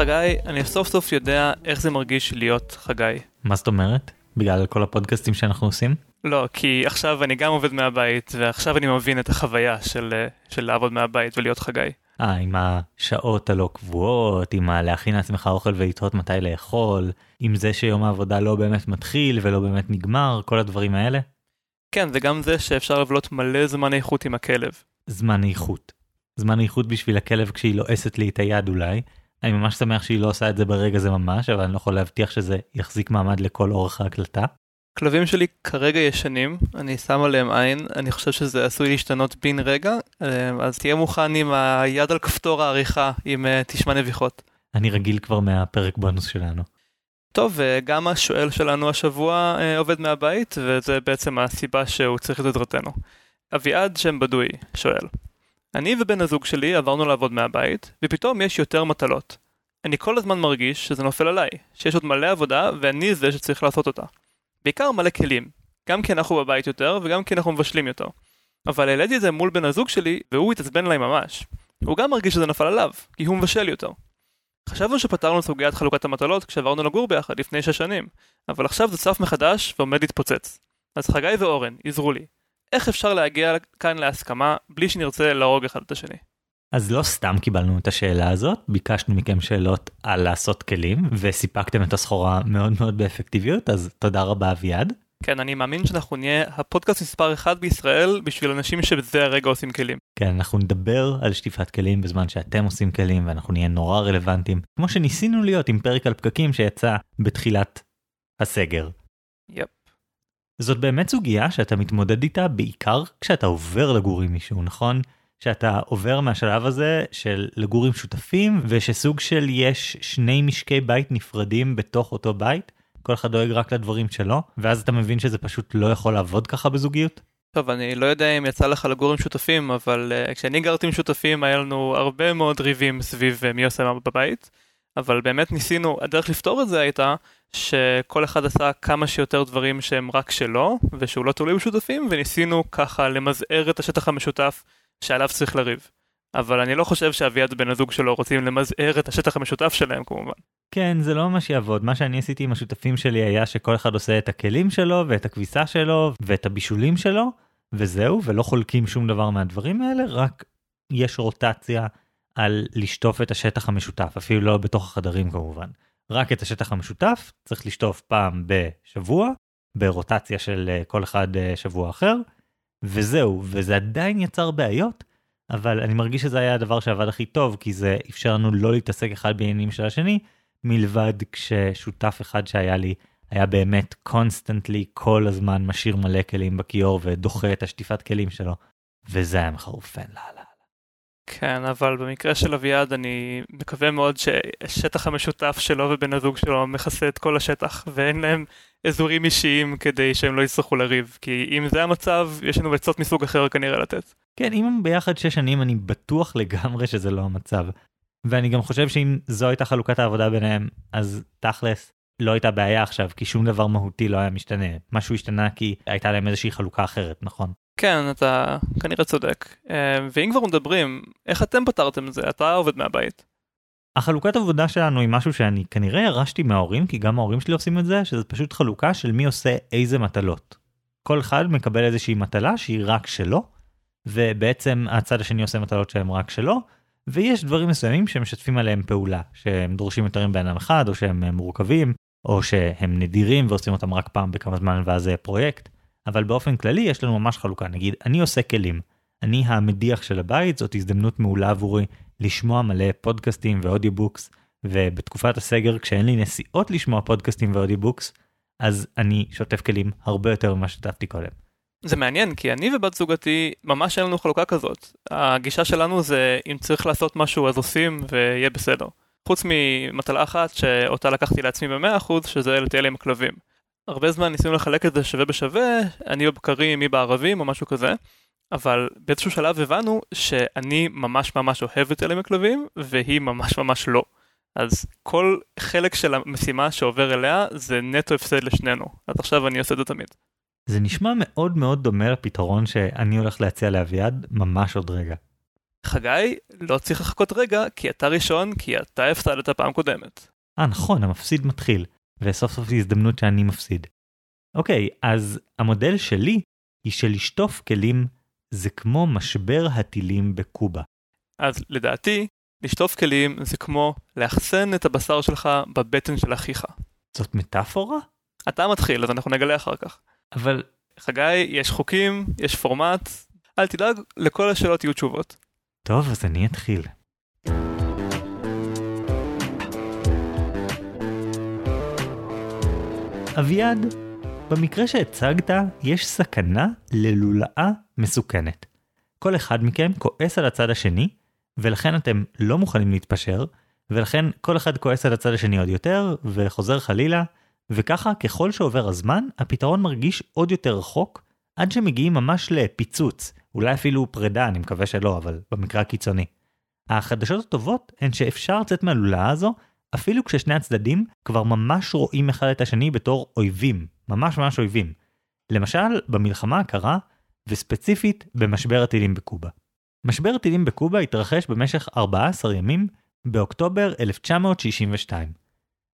חגי, אני סוף סוף יודע איך זה מרגיש להיות חגי. מה זאת אומרת? בגלל כל הפודקאסטים שאנחנו עושים? לא, כי עכשיו אני גם עובד מהבית, ועכשיו אני מבין את החוויה של, אה, של לעבוד מהבית ולהיות חגי. אה, עם השעות הלא קבועות, עם הלהכין לעצמך אוכל ולתהות מתי לאכול, עם זה שיום העבודה לא באמת מתחיל ולא באמת נגמר, כל הדברים האלה? כן, וגם זה שאפשר לבלות מלא זמן איכות עם הכלב. זמן איכות. זמן איכות בשביל הכלב כשהיא לועסת לי את היד אולי. אני ממש שמח שהיא לא עושה את זה ברגע זה ממש, אבל אני לא יכול להבטיח שזה יחזיק מעמד לכל אורך ההקלטה. כלבים שלי כרגע ישנים, אני שם עליהם עין, אני חושב שזה עשוי להשתנות בן רגע, אה, אז תהיה מוכן עם היד על כפתור העריכה אם אה, תשמע נביחות. אני רגיל כבר מהפרק בונוס שלנו. טוב, גם השואל שלנו השבוע אה, עובד מהבית, וזה בעצם הסיבה שהוא צריך את עזרתנו. אביעד שם בדוי שואל, אני ובן הזוג שלי עברנו לעבוד מהבית, ופתאום יש יותר מטלות. אני כל הזמן מרגיש שזה נופל עליי, שיש עוד מלא עבודה ואני זה שצריך לעשות אותה. בעיקר מלא כלים, גם כי אנחנו בבית יותר וגם כי אנחנו מבשלים יותר. אבל העליתי את זה מול בן הזוג שלי והוא התעצבן עליי ממש. הוא גם מרגיש שזה נפל עליו, כי הוא מבשל יותר. חשבנו שפתרנו סוגיית חלוקת המטלות כשעברנו לגור ביחד לפני שש שנים, אבל עכשיו זה צף מחדש ועומד להתפוצץ. אז חגי ואורן, עזרו לי. איך אפשר להגיע כאן להסכמה בלי שנרצה להרוג אחד את השני? אז לא סתם קיבלנו את השאלה הזאת, ביקשנו מכם שאלות על לעשות כלים, וסיפקתם את הסחורה מאוד מאוד באפקטיביות, אז תודה רבה אביעד. כן, אני מאמין שאנחנו נהיה הפודקאסט מספר אחד בישראל בשביל אנשים שבזה הרגע עושים כלים. כן, אנחנו נדבר על שטיפת כלים בזמן שאתם עושים כלים, ואנחנו נהיה נורא רלוונטיים, כמו שניסינו להיות עם פרק על פקקים שיצא בתחילת הסגר. יפ. זאת באמת סוגיה שאתה מתמודד איתה בעיקר כשאתה עובר לגור עם מישהו, נכון? שאתה עובר מהשלב הזה של לגור עם שותפים ושסוג של יש שני משקי בית נפרדים בתוך אותו בית, כל אחד דואג רק לדברים שלו, ואז אתה מבין שזה פשוט לא יכול לעבוד ככה בזוגיות? טוב, אני לא יודע אם יצא לך לגור עם שותפים, אבל uh, כשאני גרתי עם שותפים היה לנו הרבה מאוד ריבים סביב uh, מי עושה מה בבית, אבל באמת ניסינו, הדרך לפתור את זה הייתה שכל אחד עשה כמה שיותר דברים שהם רק שלו, ושהוא לא תלוי בשותפים, וניסינו ככה למזער את השטח המשותף שעליו צריך לריב. אבל אני לא חושב שאביעד בן הזוג שלו רוצים למזער את השטח המשותף שלהם כמובן. כן, זה לא ממש יעבוד. מה שאני עשיתי עם השותפים שלי היה שכל אחד עושה את הכלים שלו ואת הכביסה שלו ואת הבישולים שלו, וזהו, ולא חולקים שום דבר מהדברים האלה, רק יש רוטציה על לשטוף את השטח המשותף, אפילו לא בתוך החדרים כמובן. רק את השטח המשותף צריך לשטוף פעם בשבוע, ברוטציה של אה, כל אחד אה, שבוע אחר, וזהו, וזה עדיין יצר בעיות, אבל אני מרגיש שזה היה הדבר שעבד הכי טוב, כי זה אפשר לנו לא להתעסק אחד בעניינים של השני, מלבד כששותף אחד שהיה לי היה באמת constantly כל הזמן משאיר מלא כלים בכיור ודוחה את השטיפת כלים שלו, וזה היה מחרופן לאללה. כן, אבל במקרה של אביעד אני מקווה מאוד שהשטח המשותף שלו ובן הזוג שלו מכסה את כל השטח ואין להם אזורים אישיים כדי שהם לא יצטרכו לריב, כי אם זה המצב, יש לנו עצות מסוג אחר כנראה לתת. כן, אם הם ביחד שש שנים אני בטוח לגמרי שזה לא המצב. ואני גם חושב שאם זו הייתה חלוקת העבודה ביניהם, אז תכלס לא הייתה בעיה עכשיו, כי שום דבר מהותי לא היה משתנה. משהו השתנה כי הייתה להם איזושהי חלוקה אחרת, נכון? כן, אתה כנראה צודק. אה, ואם כבר מדברים, איך אתם פתרתם את זה? אתה עובד מהבית. החלוקת עבודה שלנו היא משהו שאני כנראה ירשתי מההורים, כי גם ההורים שלי עושים את זה, שזה פשוט חלוקה של מי עושה איזה מטלות. כל אחד מקבל איזושהי מטלה שהיא רק שלו, ובעצם הצד השני עושה מטלות שהן רק שלו, ויש דברים מסוימים שמשתפים עליהם פעולה, שהם דורשים יותר מבן אדם אחד, או שהם מורכבים, או שהם נדירים ועושים אותם רק פעם בכמה זמן ואז זה פרויקט. אבל באופן כללי יש לנו ממש חלוקה, נגיד, אני עושה כלים. אני המדיח של הבית, זאת הזדמנות מעולה עבורי לשמוע מלא פודקאסטים ו audiobooks, ובתקופת הסגר כשאין לי נסיעות לשמוע פודקאסטים ו audiobooks, אז אני שוטף כלים הרבה יותר ממה ששטפתי קודם. זה מעניין כי אני ובת זוגתי ממש אין לנו חלוקה כזאת. הגישה שלנו זה אם צריך לעשות משהו אז עושים ויהיה בסדר. חוץ ממטלה אחת שאותה לקחתי לעצמי ב-100% שזה לטייל עם הכלבים. הרבה זמן ניסינו לחלק את זה שווה בשווה, אני בבקרים, היא בערבים או משהו כזה, אבל באיזשהו שלב הבנו שאני ממש ממש אוהב את אלה מכלבים, והיא ממש ממש לא. אז כל חלק של המשימה שעובר אליה זה נטו הפסד לשנינו, אז עכשיו אני עושה את זה תמיד. זה נשמע מאוד מאוד דומה לפתרון שאני הולך להציע לאביעד ממש עוד רגע. חגי, לא צריך לחכות רגע, כי אתה ראשון, כי אתה הפסדת פעם קודמת. אה, נכון, המפסיד מתחיל, וסוף סוף זו הזדמנות שאני מפסיד. אוקיי, אז המודל שלי היא שלשטוף כלים זה כמו משבר הטילים בקובה. אז לדעתי, לשטוף כלים זה כמו לאחסן את הבשר שלך בבטן של אחיך. זאת מטאפורה? אתה מתחיל, אז אנחנו נגלה אחר כך. אבל חגי, יש חוקים, יש פורמט, אל תדאג, לכל השאלות יהיו תשובות. טוב, אז אני אתחיל. אביעד, במקרה שהצגת, יש סכנה ללולאה מסוכנת. כל אחד מכם כועס על הצד השני, ולכן אתם לא מוכנים להתפשר, ולכן כל אחד כועס על הצד השני עוד יותר, וחוזר חלילה, וככה ככל שעובר הזמן, הפתרון מרגיש עוד יותר רחוק, עד שמגיעים ממש לפיצוץ, אולי אפילו פרידה, אני מקווה שלא, אבל במקרה הקיצוני. החדשות הטובות הן שאפשר לצאת מהלולאה הזו, אפילו כששני הצדדים כבר ממש רואים אחד את השני בתור אויבים, ממש ממש אויבים. למשל, במלחמה הקרה, וספציפית במשבר הטילים בקובה. משבר הטילים בקובה התרחש במשך 14 ימים באוקטובר 1962.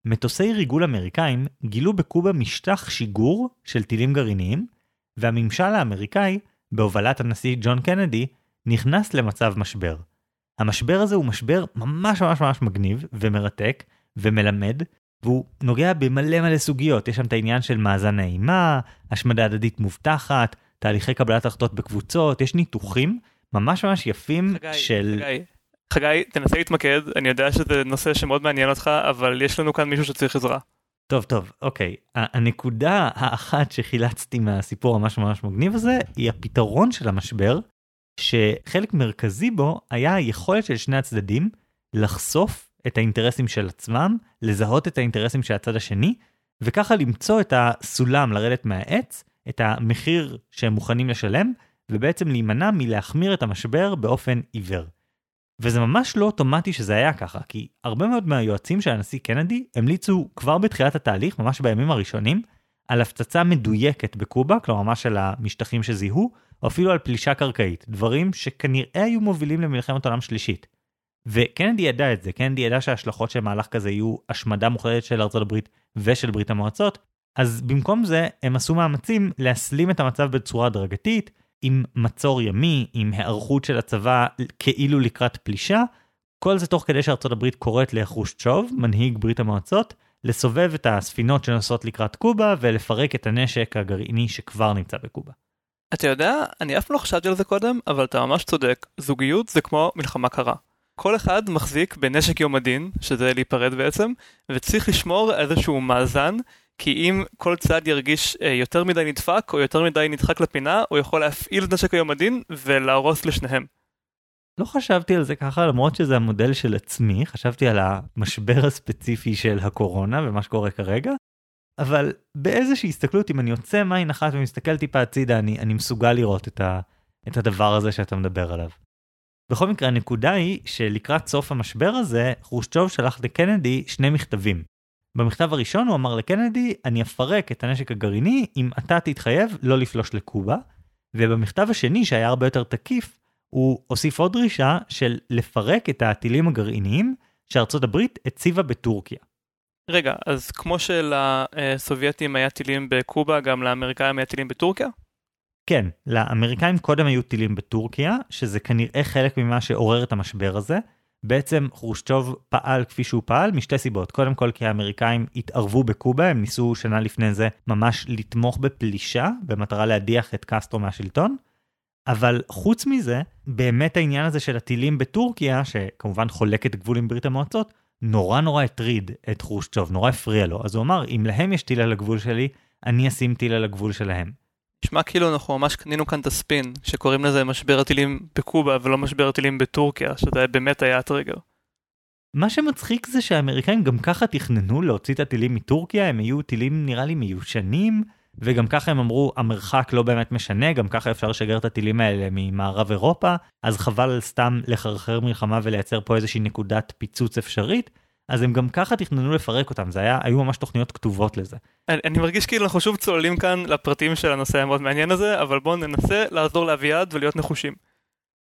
מטוסי ריגול אמריקאים גילו בקובה משטח שיגור של טילים גרעיניים, והממשל האמריקאי, בהובלת הנשיא ג'ון קנדי, נכנס למצב משבר. המשבר הזה הוא משבר ממש ממש ממש מגניב ומרתק ומלמד, והוא נוגע במלא מלא סוגיות, יש שם את העניין של מאזן האימה, השמדה הדדית מובטחת, תהליכי קבלת החלטות בקבוצות, יש ניתוחים ממש ממש יפים חגי, של... חגי, חגי, תנסה להתמקד, אני יודע שזה נושא שמאוד מעניין אותך, אבל יש לנו כאן מישהו שצריך עזרה. טוב טוב אוקיי. הנקודה האחת שחילצתי מהסיפור ממש ממש מגניב הזה היא הפתרון של המשבר שחלק מרכזי בו היה היכולת של שני הצדדים לחשוף את האינטרסים של עצמם לזהות את האינטרסים של הצד השני וככה למצוא את הסולם לרדת מהעץ את המחיר שהם מוכנים לשלם ובעצם להימנע מלהחמיר את המשבר באופן עיוור. וזה ממש לא אוטומטי שזה היה ככה, כי הרבה מאוד מהיועצים של הנשיא קנדי המליצו כבר בתחילת התהליך, ממש בימים הראשונים, על הפצצה מדויקת בקובה, כלומר ממש על המשטחים שזיהו, או אפילו על פלישה קרקעית, דברים שכנראה היו מובילים למלחמת עולם שלישית. וקנדי ידע את זה, קנדי ידע שההשלכות של מהלך כזה יהיו השמדה מוחלטת של ארצות הברית ושל ברית המועצות, אז במקום זה הם עשו מאמצים להסלים את המצב בצורה הדרגתית, עם מצור ימי, עם היערכות של הצבא כאילו לקראת פלישה, כל זה תוך כדי שארצות הברית קוראת לחרושצ'וב, מנהיג ברית המועצות, לסובב את הספינות שנוסעות לקראת קובה ולפרק את הנשק הגרעיני שכבר נמצא בקובה. אתה יודע, אני אף פעם לא חשבתי על זה קודם, אבל אתה ממש צודק, זוגיות זה כמו מלחמה קרה. כל אחד מחזיק בנשק יום הדין, שזה להיפרד בעצם, וצריך לשמור איזשהו מאזן כי אם כל צד ירגיש אה, יותר מדי נדפק או יותר מדי נדחק לפינה, הוא יכול להפעיל את נשק היום הדין ולהרוס לשניהם. לא חשבתי על זה ככה למרות שזה המודל של עצמי, חשבתי על המשבר הספציפי של הקורונה ומה שקורה כרגע, אבל באיזושהי הסתכלות אם אני יוצא מעין אחת ומסתכל טיפה הצידה אני, אני מסוגל לראות את, ה, את הדבר הזה שאתה מדבר עליו. בכל מקרה הנקודה היא שלקראת סוף המשבר הזה חרושצ'וב שלח לקנדי שני מכתבים. במכתב הראשון הוא אמר לקנדי, אני אפרק את הנשק הגרעיני אם אתה תתחייב לא לפלוש לקובה, ובמכתב השני שהיה הרבה יותר תקיף, הוא הוסיף עוד דרישה של לפרק את הטילים הגרעיניים שארצות הברית הציבה בטורקיה. רגע, אז כמו שלסובייטים היה טילים בקובה, גם לאמריקאים היה טילים בטורקיה? כן, לאמריקאים קודם היו טילים בטורקיה, שזה כנראה חלק ממה שעורר את המשבר הזה, בעצם חרושצ'וב פעל כפי שהוא פעל משתי סיבות. קודם כל כי האמריקאים התערבו בקובה, הם ניסו שנה לפני זה ממש לתמוך בפלישה במטרה להדיח את קסטרו מהשלטון. אבל חוץ מזה, באמת העניין הזה של הטילים בטורקיה, שכמובן חולק את גבול עם ברית המועצות, נורא נורא הטריד את חרושצ'וב, נורא הפריע לו. אז הוא אמר, אם להם יש טיל על הגבול שלי, אני אשים טיל על הגבול שלהם. נשמע כאילו אנחנו ממש קנינו כאן את הספין, שקוראים לזה משבר הטילים בקובה ולא משבר הטילים בטורקיה, שזה באמת היה הטריגר. מה שמצחיק זה שהאמריקאים גם ככה תכננו להוציא את הטילים מטורקיה, הם היו טילים נראה לי מיושנים, וגם ככה הם אמרו המרחק לא באמת משנה, גם ככה אפשר לשגר את הטילים האלה ממערב אירופה, אז חבל סתם לחרחר מלחמה ולייצר פה איזושהי נקודת פיצוץ אפשרית, אז הם גם ככה תכננו לפרק אותם, זה היה, היו ממש תוכניות כתובות לזה. אני, אני מרגיש כאילו אנחנו שוב צוללים כאן לפרטים של הנושא המאוד מעניין הזה, אבל בואו ננסה לעזור לאביעד ולהיות נחושים.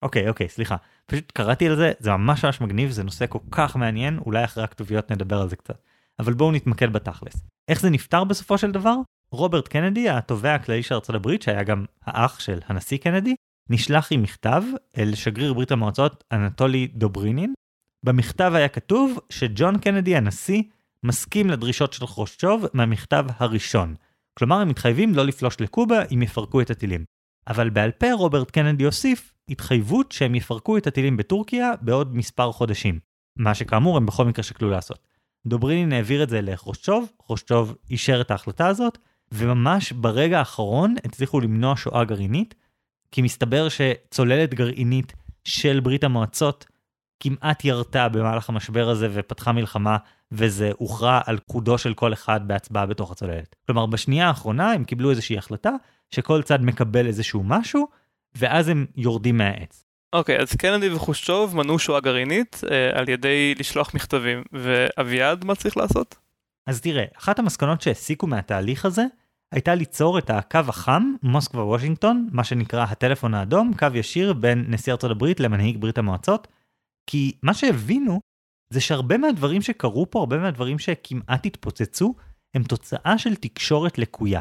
אוקיי, אוקיי, סליחה. פשוט קראתי על זה, זה ממש ממש מגניב, זה נושא כל כך מעניין, אולי אחרי הכתוביות נדבר על זה קצת. אבל בואו נתמקד בתכלס. איך זה נפתר בסופו של דבר? רוברט קנדי, התובע הכללי של ארה"ב, שהיה גם האח של הנשיא קנדי, נשלח עם מכתב אל שגריר ברית המועצות אנטולי דוברינין. במכתב היה כתוב שג'ון קנדי הנשיא מסכים לדרישות של חרושצ'וב מהמכתב הראשון. כלומר הם מתחייבים לא לפלוש לקובה אם יפרקו את הטילים. אבל בעל פה רוברט קנדי הוסיף התחייבות שהם יפרקו את הטילים בטורקיה בעוד מספר חודשים. מה שכאמור הם בכל מקרה שקלו לעשות. דוברינין העביר את זה לחרושצ'וב, חרושצ'וב אישר את ההחלטה הזאת, וממש ברגע האחרון הצליחו למנוע שואה גרעינית, כי מסתבר שצוללת גרעינית של ברית המועצות כמעט ירתה במהלך המשבר הזה ופתחה מלחמה, וזה הוכרע על קודו של כל אחד בהצבעה בתוך הצוללת. כלומר, בשנייה האחרונה הם קיבלו איזושהי החלטה שכל צד מקבל איזשהו משהו, ואז הם יורדים מהעץ. אוקיי, okay, אז קנדי וחושצ'וב מנעו שואה גרעינית אה, על ידי לשלוח מכתבים, ואביעד מה צריך לעשות? אז תראה, אחת המסקנות שהסיקו מהתהליך הזה, הייתה ליצור את הקו החם, מוסקבה וושינגטון, מה שנקרא הטלפון האדום, קו ישיר בין נשיא ארצות הברית למנהיג ברית המועצות, כי מה שהבינו זה שהרבה מהדברים שקרו פה, הרבה מהדברים שכמעט התפוצצו, הם תוצאה של תקשורת לקויה.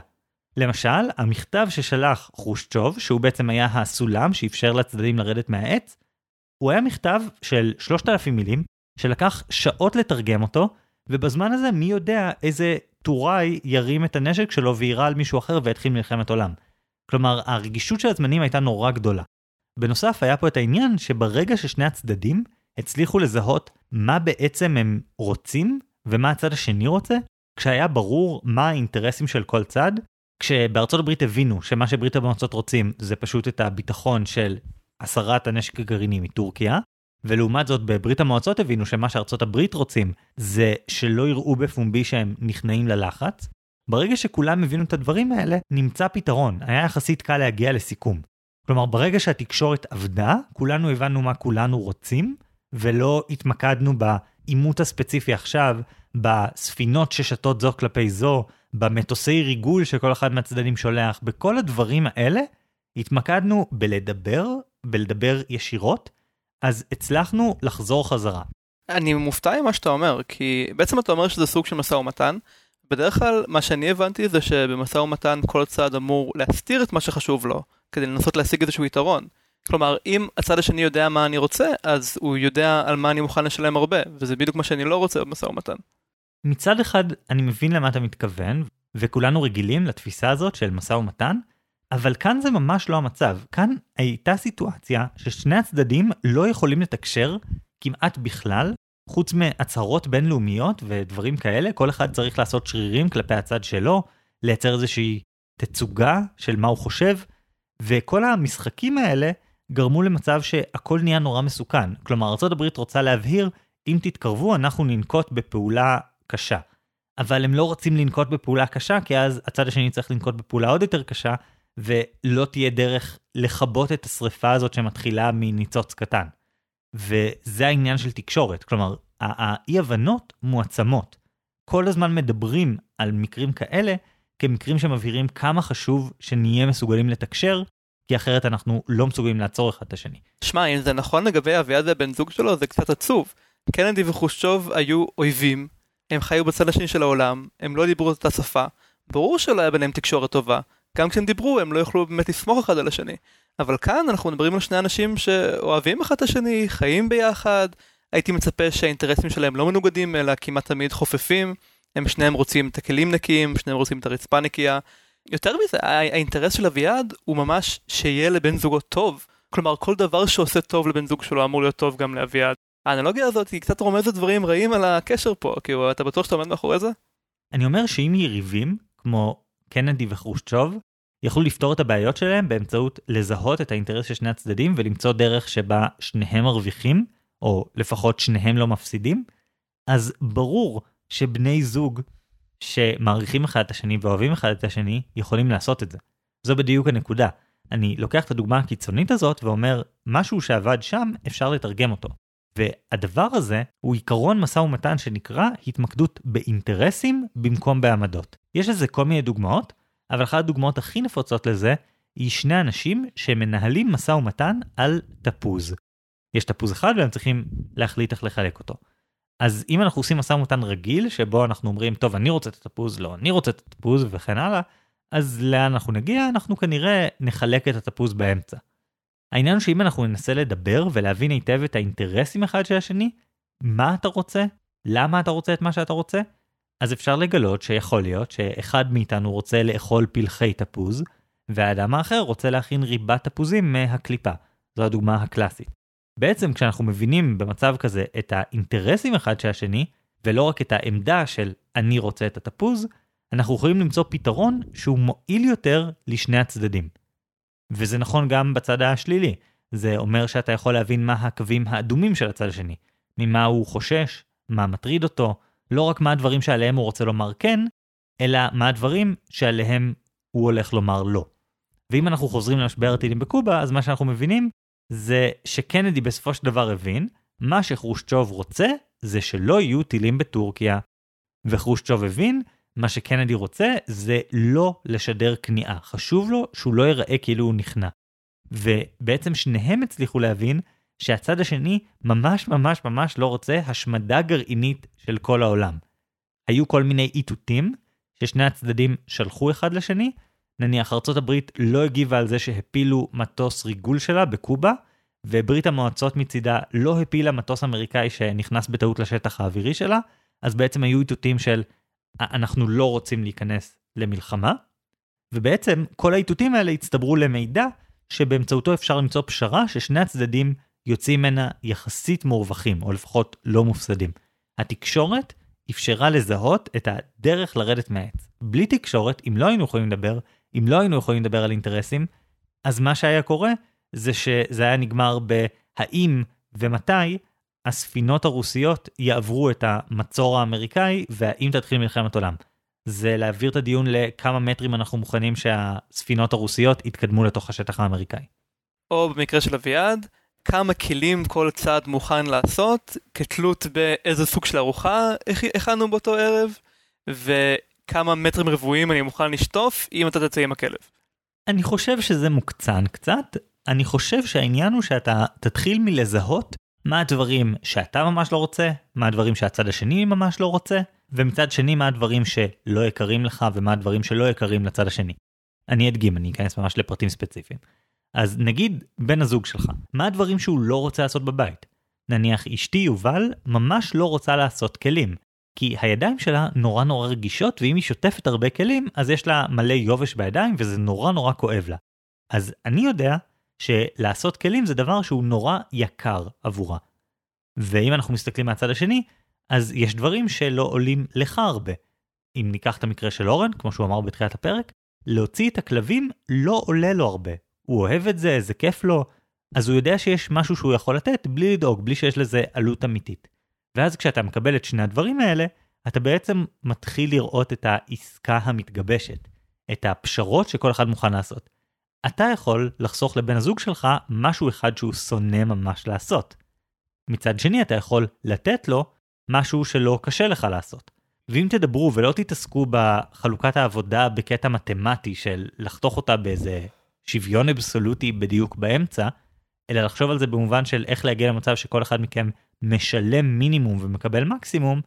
למשל, המכתב ששלח חושצ'וב, שהוא בעצם היה הסולם שאפשר לצדדים לרדת מהעץ, הוא היה מכתב של 3,000 מילים, שלקח שעות לתרגם אותו, ובזמן הזה מי יודע איזה טוראי ירים את הנשק שלו ויירה על מישהו אחר ויתחיל מלחמת עולם. כלומר, הרגישות של הזמנים הייתה נורא גדולה. בנוסף, היה פה את העניין שברגע ששני הצדדים הצליחו לזהות מה בעצם הם רוצים ומה הצד השני רוצה, כשהיה ברור מה האינטרסים של כל צד, כשבארצות הברית הבינו שמה שברית המועצות רוצים זה פשוט את הביטחון של הסרת הנשק הגרעיני מטורקיה, ולעומת זאת בברית המועצות הבינו שמה שארצות הברית רוצים זה שלא יראו בפומבי שהם נכנעים ללחץ. ברגע שכולם הבינו את הדברים האלה, נמצא פתרון, היה יחסית קל להגיע לסיכום. כלומר, ברגע שהתקשורת עבדה, כולנו הבנו מה כולנו רוצים, ולא התמקדנו בעימות הספציפי עכשיו, בספינות ששתות זו כלפי זו, במטוסי ריגול שכל אחד מהצדדים שולח, בכל הדברים האלה, התמקדנו בלדבר, בלדבר ישירות, אז הצלחנו לחזור חזרה. אני מופתע ממה שאתה אומר, כי בעצם אתה אומר שזה סוג של משא ומתן. בדרך כלל מה שאני הבנתי זה שבמשא ומתן כל צד אמור להסתיר את מה שחשוב לו, כדי לנסות להשיג איזשהו יתרון. כלומר, אם הצד השני יודע מה אני רוצה, אז הוא יודע על מה אני מוכן לשלם הרבה, וזה בדיוק מה שאני לא רוצה במשא ומתן. מצד אחד, אני מבין למה אתה מתכוון, וכולנו רגילים לתפיסה הזאת של משא ומתן, אבל כאן זה ממש לא המצב. כאן הייתה סיטואציה ששני הצדדים לא יכולים לתקשר כמעט בכלל, חוץ מהצהרות בינלאומיות ודברים כאלה, כל אחד צריך לעשות שרירים כלפי הצד שלו, לייצר איזושהי תצוגה של מה הוא חושב, וכל המשחקים האלה גרמו למצב שהכל נהיה נורא מסוכן. כלומר, ארה"ב רוצה להבהיר, אם תתקרבו אנחנו ננקוט בפעולה קשה. אבל הם לא רוצים לנקוט בפעולה קשה, כי אז הצד השני צריך לנקוט בפעולה עוד יותר קשה, ולא תהיה דרך לכבות את השריפה הזאת שמתחילה מניצוץ קטן. וזה העניין של תקשורת, כלומר, האי הבנות מועצמות. כל הזמן מדברים על מקרים כאלה כמקרים שמבהירים כמה חשוב שנהיה מסוגלים לתקשר, כי אחרת אנחנו לא מסוגלים לעצור אחד את השני. שמע, אם זה נכון לגבי אביעד והבן זוג שלו, זה קצת עצוב. קנדי וחושצ'וב היו אויבים, הם חיו בצד השני של העולם, הם לא דיברו את אותה שפה. ברור שלא היה ביניהם תקשורת טובה. גם כשהם דיברו הם לא יכלו באמת לסמוך אחד על השני. אבל כאן אנחנו מדברים על שני אנשים שאוהבים אחד את השני, חיים ביחד. הייתי מצפה שהאינטרסים שלהם לא מנוגדים אלא כמעט תמיד חופפים. הם שניהם רוצים את הכלים נקיים, שניהם רוצים את הרצפה נקייה. יותר מזה, האינטרס של אביעד הוא ממש שיהיה לבן זוגו טוב. כלומר, כל דבר שעושה טוב לבן זוג שלו אמור להיות טוב גם לאביעד. האנלוגיה הזאת היא קצת רומזת דברים רעים על הקשר פה, כאילו, אתה בטוח שאתה עומד מאחורי זה? אני אומר שאם יריבים, כמו קנדי וחרושצ'וב, יכלו לפתור את הבעיות שלהם באמצעות לזהות את האינטרס של שני הצדדים ולמצוא דרך שבה שניהם מרוויחים, או לפחות שניהם לא מפסידים, אז ברור שבני זוג שמעריכים אחד את השני ואוהבים אחד את השני, יכולים לעשות את זה. זו בדיוק הנקודה. אני לוקח את הדוגמה הקיצונית הזאת ואומר, משהו שעבד שם, אפשר לתרגם אותו. והדבר הזה הוא עיקרון משא ומתן שנקרא התמקדות באינטרסים במקום בעמדות. יש לזה כל מיני דוגמאות, אבל אחת הדוגמאות הכי נפוצות לזה היא שני אנשים שמנהלים משא ומתן על תפוז. יש תפוז אחד והם צריכים להחליט איך לחלק אותו. אז אם אנחנו עושים משא ומתן רגיל, שבו אנחנו אומרים, טוב, אני רוצה את התפוז, לא, אני רוצה את התפוז וכן הלאה, אז לאן אנחנו נגיע? אנחנו כנראה נחלק את התפוז באמצע. העניין הוא שאם אנחנו ננסה לדבר ולהבין היטב את האינטרסים אחד של השני, מה אתה רוצה, למה אתה רוצה את מה שאתה רוצה, אז אפשר לגלות שיכול להיות שאחד מאיתנו רוצה לאכול פלחי תפוז, והאדם האחר רוצה להכין ריבת תפוזים מהקליפה. זו הדוגמה הקלאסית. בעצם כשאנחנו מבינים במצב כזה את האינטרסים אחד של השני, ולא רק את העמדה של אני רוצה את התפוז, אנחנו יכולים למצוא פתרון שהוא מועיל יותר לשני הצדדים. וזה נכון גם בצד השלילי. זה אומר שאתה יכול להבין מה הקווים האדומים של הצד השני, ממה הוא חושש, מה מטריד אותו, לא רק מה הדברים שעליהם הוא רוצה לומר כן, אלא מה הדברים שעליהם הוא הולך לומר לא. ואם אנחנו חוזרים למשבר הטילים בקובה, אז מה שאנחנו מבינים זה שקנדי בסופו של דבר הבין, מה שחרושצ'וב רוצה זה שלא יהיו טילים בטורקיה. וחרושצ'וב הבין, מה שקנדי רוצה זה לא לשדר כניעה, חשוב לו שהוא לא ייראה כאילו הוא נכנע. ובעצם שניהם הצליחו להבין שהצד השני ממש ממש ממש לא רוצה השמדה גרעינית של כל העולם. היו כל מיני איתותים ששני הצדדים שלחו אחד לשני, נניח ארצות הברית לא הגיבה על זה שהפילו מטוס ריגול שלה בקובה, וברית המועצות מצידה לא הפילה מטוס אמריקאי שנכנס בטעות לשטח האווירי שלה, אז בעצם היו איתותים של אנחנו לא רוצים להיכנס למלחמה, ובעצם כל האיתותים האלה הצטברו למידע שבאמצעותו אפשר למצוא פשרה ששני הצדדים יוצאים ממנה יחסית מורווחים, או לפחות לא מופסדים. התקשורת אפשרה לזהות את הדרך לרדת מהעץ. בלי תקשורת, אם לא היינו יכולים לדבר, אם לא היינו יכולים לדבר על אינטרסים, אז מה שהיה קורה זה שזה היה נגמר בהאם ומתי הספינות הרוסיות יעברו את המצור האמריקאי והאם תתחיל מלחמת עולם. זה להעביר את הדיון לכמה מטרים אנחנו מוכנים שהספינות הרוסיות יתקדמו לתוך השטח האמריקאי. או במקרה של אביעד, כמה כלים כל צד מוכן לעשות, כתלות באיזה סוג של ארוחה הכנו באותו ערב, וכמה מטרים רבועים אני מוכן לשטוף אם אתה תצא עם הכלב. אני חושב שזה מוקצן קצת, אני חושב שהעניין הוא שאתה תתחיל מלזהות מה הדברים שאתה ממש לא רוצה, מה הדברים שהצד השני ממש לא רוצה, ומצד שני מה הדברים שלא יקרים לך ומה הדברים שלא יקרים לצד השני. אני אדגים, אני אכנס ממש לפרטים ספציפיים. אז נגיד בן הזוג שלך, מה הדברים שהוא לא רוצה לעשות בבית? נניח אשתי יובל ממש לא רוצה לעשות כלים, כי הידיים שלה נורא נורא רגישות ואם היא שוטפת הרבה כלים אז יש לה מלא יובש בידיים וזה נורא נורא כואב לה. אז אני יודע שלעשות כלים זה דבר שהוא נורא יקר עבורה. ואם אנחנו מסתכלים מהצד השני, אז יש דברים שלא עולים לך הרבה. אם ניקח את המקרה של אורן, כמו שהוא אמר בתחילת הפרק, להוציא את הכלבים לא עולה לו הרבה. הוא אוהב את זה, זה כיף לו, אז הוא יודע שיש משהו שהוא יכול לתת בלי לדאוג, בלי שיש לזה עלות אמיתית. ואז כשאתה מקבל את שני הדברים האלה, אתה בעצם מתחיל לראות את העסקה המתגבשת, את הפשרות שכל אחד מוכן לעשות. אתה יכול לחסוך לבן הזוג שלך משהו אחד שהוא שונא ממש לעשות. מצד שני, אתה יכול לתת לו משהו שלא קשה לך לעשות. ואם תדברו ולא תתעסקו בחלוקת העבודה בקטע מתמטי של לחתוך אותה באיזה שוויון אבסולוטי בדיוק באמצע, אלא לחשוב על זה במובן של איך להגיע למצב שכל אחד מכם משלם מינימום ומקבל מקסימום,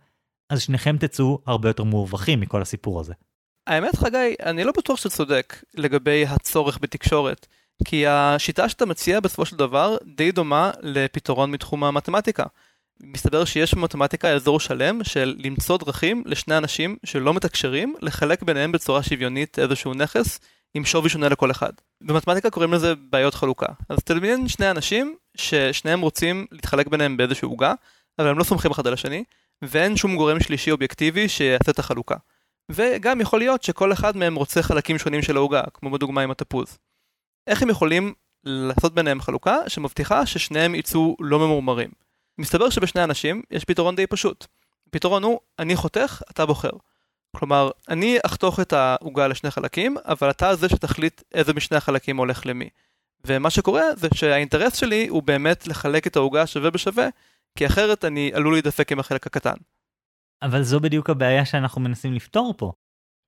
אז שניכם תצאו הרבה יותר מורווחים מכל הסיפור הזה. האמת חגי, אני לא בטוח שאתה צודק לגבי הצורך בתקשורת, כי השיטה שאתה מציע בסופו של דבר די דומה לפתרון מתחום המתמטיקה. מסתבר שיש במתמטיקה אזור שלם של למצוא דרכים לשני אנשים שלא מתקשרים, לחלק ביניהם בצורה שוויונית איזשהו נכס עם שווי שונה לכל אחד. במתמטיקה קוראים לזה בעיות חלוקה. אז תדמיין שני אנשים ששניהם רוצים להתחלק ביניהם באיזשהו עוגה, אבל הם לא סומכים אחד על השני, ואין שום גורם שלישי אובייקטיבי שיעשה את החלוקה. וגם יכול להיות שכל אחד מהם רוצה חלקים שונים של העוגה, כמו בדוגמה עם התפוז. איך הם יכולים לעשות ביניהם חלוקה שמבטיחה ששניהם יצאו לא ממורמרים? מסתבר שבשני אנשים יש פתרון די פשוט. הפתרון הוא, אני חותך, אתה בוחר. כלומר, אני אחתוך את העוגה לשני חלקים, אבל אתה זה שתחליט איזה משני החלקים הולך למי. ומה שקורה זה שהאינטרס שלי הוא באמת לחלק את העוגה שווה בשווה, כי אחרת אני עלול להידפק עם החלק הקטן. אבל זו בדיוק הבעיה שאנחנו מנסים לפתור פה.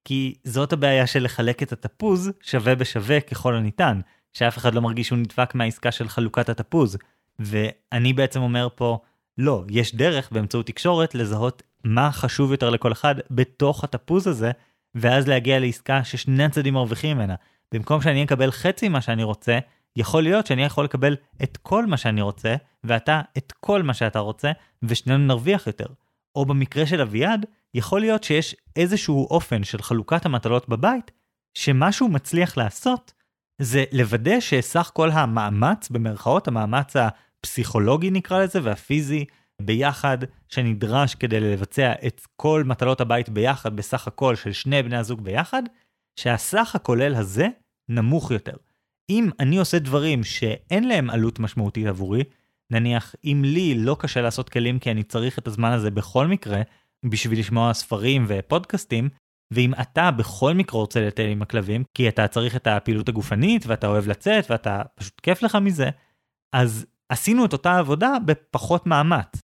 כי זאת הבעיה של לחלק את התפוז שווה בשווה ככל הניתן, שאף אחד לא מרגיש שהוא נדפק מהעסקה של חלוקת התפוז. ואני בעצם אומר פה, לא, יש דרך באמצעות תקשורת לזהות מה חשוב יותר לכל אחד בתוך התפוז הזה, ואז להגיע לעסקה ששני הצדדים מרוויחים ממנה. במקום שאני אקבל חצי ממה שאני רוצה, יכול להיות שאני יכול לקבל את כל מה שאני רוצה, ואתה את כל מה שאתה רוצה, ושנינו נרוויח יותר. או במקרה של אביעד, יכול להיות שיש איזשהו אופן של חלוקת המטלות בבית, שמה שהוא מצליח לעשות, זה לוודא שסך כל המאמץ, במרכאות המאמץ הפסיכולוגי נקרא לזה, והפיזי, ביחד, שנדרש כדי לבצע את כל מטלות הבית ביחד, בסך הכל של שני בני הזוג ביחד, שהסך הכולל הזה נמוך יותר. אם אני עושה דברים שאין להם עלות משמעותית עבורי, נניח אם לי לא קשה לעשות כלים כי אני צריך את הזמן הזה בכל מקרה, בשביל לשמוע ספרים ופודקאסטים, ואם אתה בכל מקרה רוצה לטייל עם הכלבים, כי אתה צריך את הפעילות הגופנית ואתה אוהב לצאת ואתה פשוט כיף לך מזה, אז עשינו את אותה עבודה בפחות מאמץ.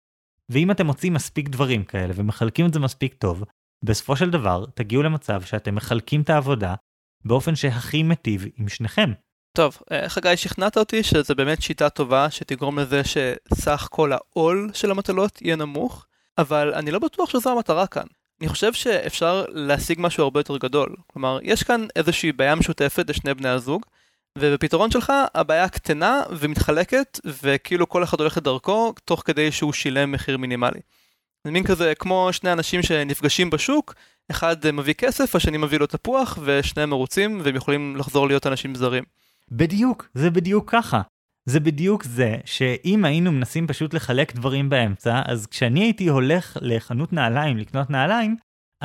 ואם אתם מוצאים מספיק דברים כאלה ומחלקים את זה מספיק טוב, בסופו של דבר תגיעו למצב שאתם מחלקים את העבודה באופן שהכי מיטיב עם שניכם. טוב, אה, חגי, שכנעת אותי שזה באמת שיטה טובה שתגרום לזה שסך כל העול של המטלות יהיה נמוך, אבל אני לא בטוח שזו המטרה כאן. אני חושב שאפשר להשיג משהו הרבה יותר גדול. כלומר, יש כאן איזושהי בעיה משותפת לשני בני הזוג, ובפתרון שלך הבעיה קטנה ומתחלקת, וכאילו כל אחד הולך לדרכו, תוך כדי שהוא שילם מחיר מינימלי. זה מין כזה כמו שני אנשים שנפגשים בשוק, אחד מביא כסף, השני מביא לו תפוח, ושניהם מרוצים, והם יכולים לחזור להיות אנשים זרים. בדיוק, זה בדיוק ככה. זה בדיוק זה שאם היינו מנסים פשוט לחלק דברים באמצע, אז כשאני הייתי הולך לחנות נעליים לקנות נעליים,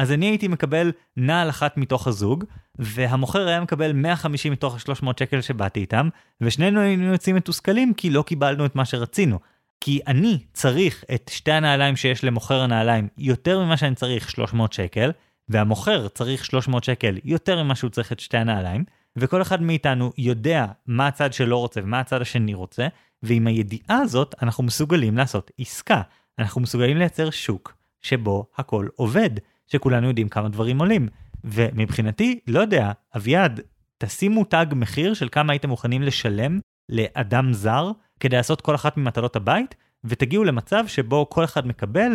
אז אני הייתי מקבל נעל אחת מתוך הזוג, והמוכר היה מקבל 150 מתוך ה-300 שקל שבאתי איתם, ושנינו היינו יוצאים מתוסכלים כי לא קיבלנו את מה שרצינו. כי אני צריך את שתי הנעליים שיש למוכר הנעליים יותר ממה שאני צריך 300 שקל, והמוכר צריך 300 שקל יותר ממה שהוא צריך את שתי הנעליים, וכל אחד מאיתנו יודע מה הצד שלו רוצה ומה הצד השני רוצה, ועם הידיעה הזאת אנחנו מסוגלים לעשות עסקה. אנחנו מסוגלים לייצר שוק שבו הכל עובד, שכולנו יודעים כמה דברים עולים. ומבחינתי, לא יודע, אביעד, תשימו תג מחיר של כמה הייתם מוכנים לשלם לאדם זר כדי לעשות כל אחת ממטלות הבית, ותגיעו למצב שבו כל אחד מקבל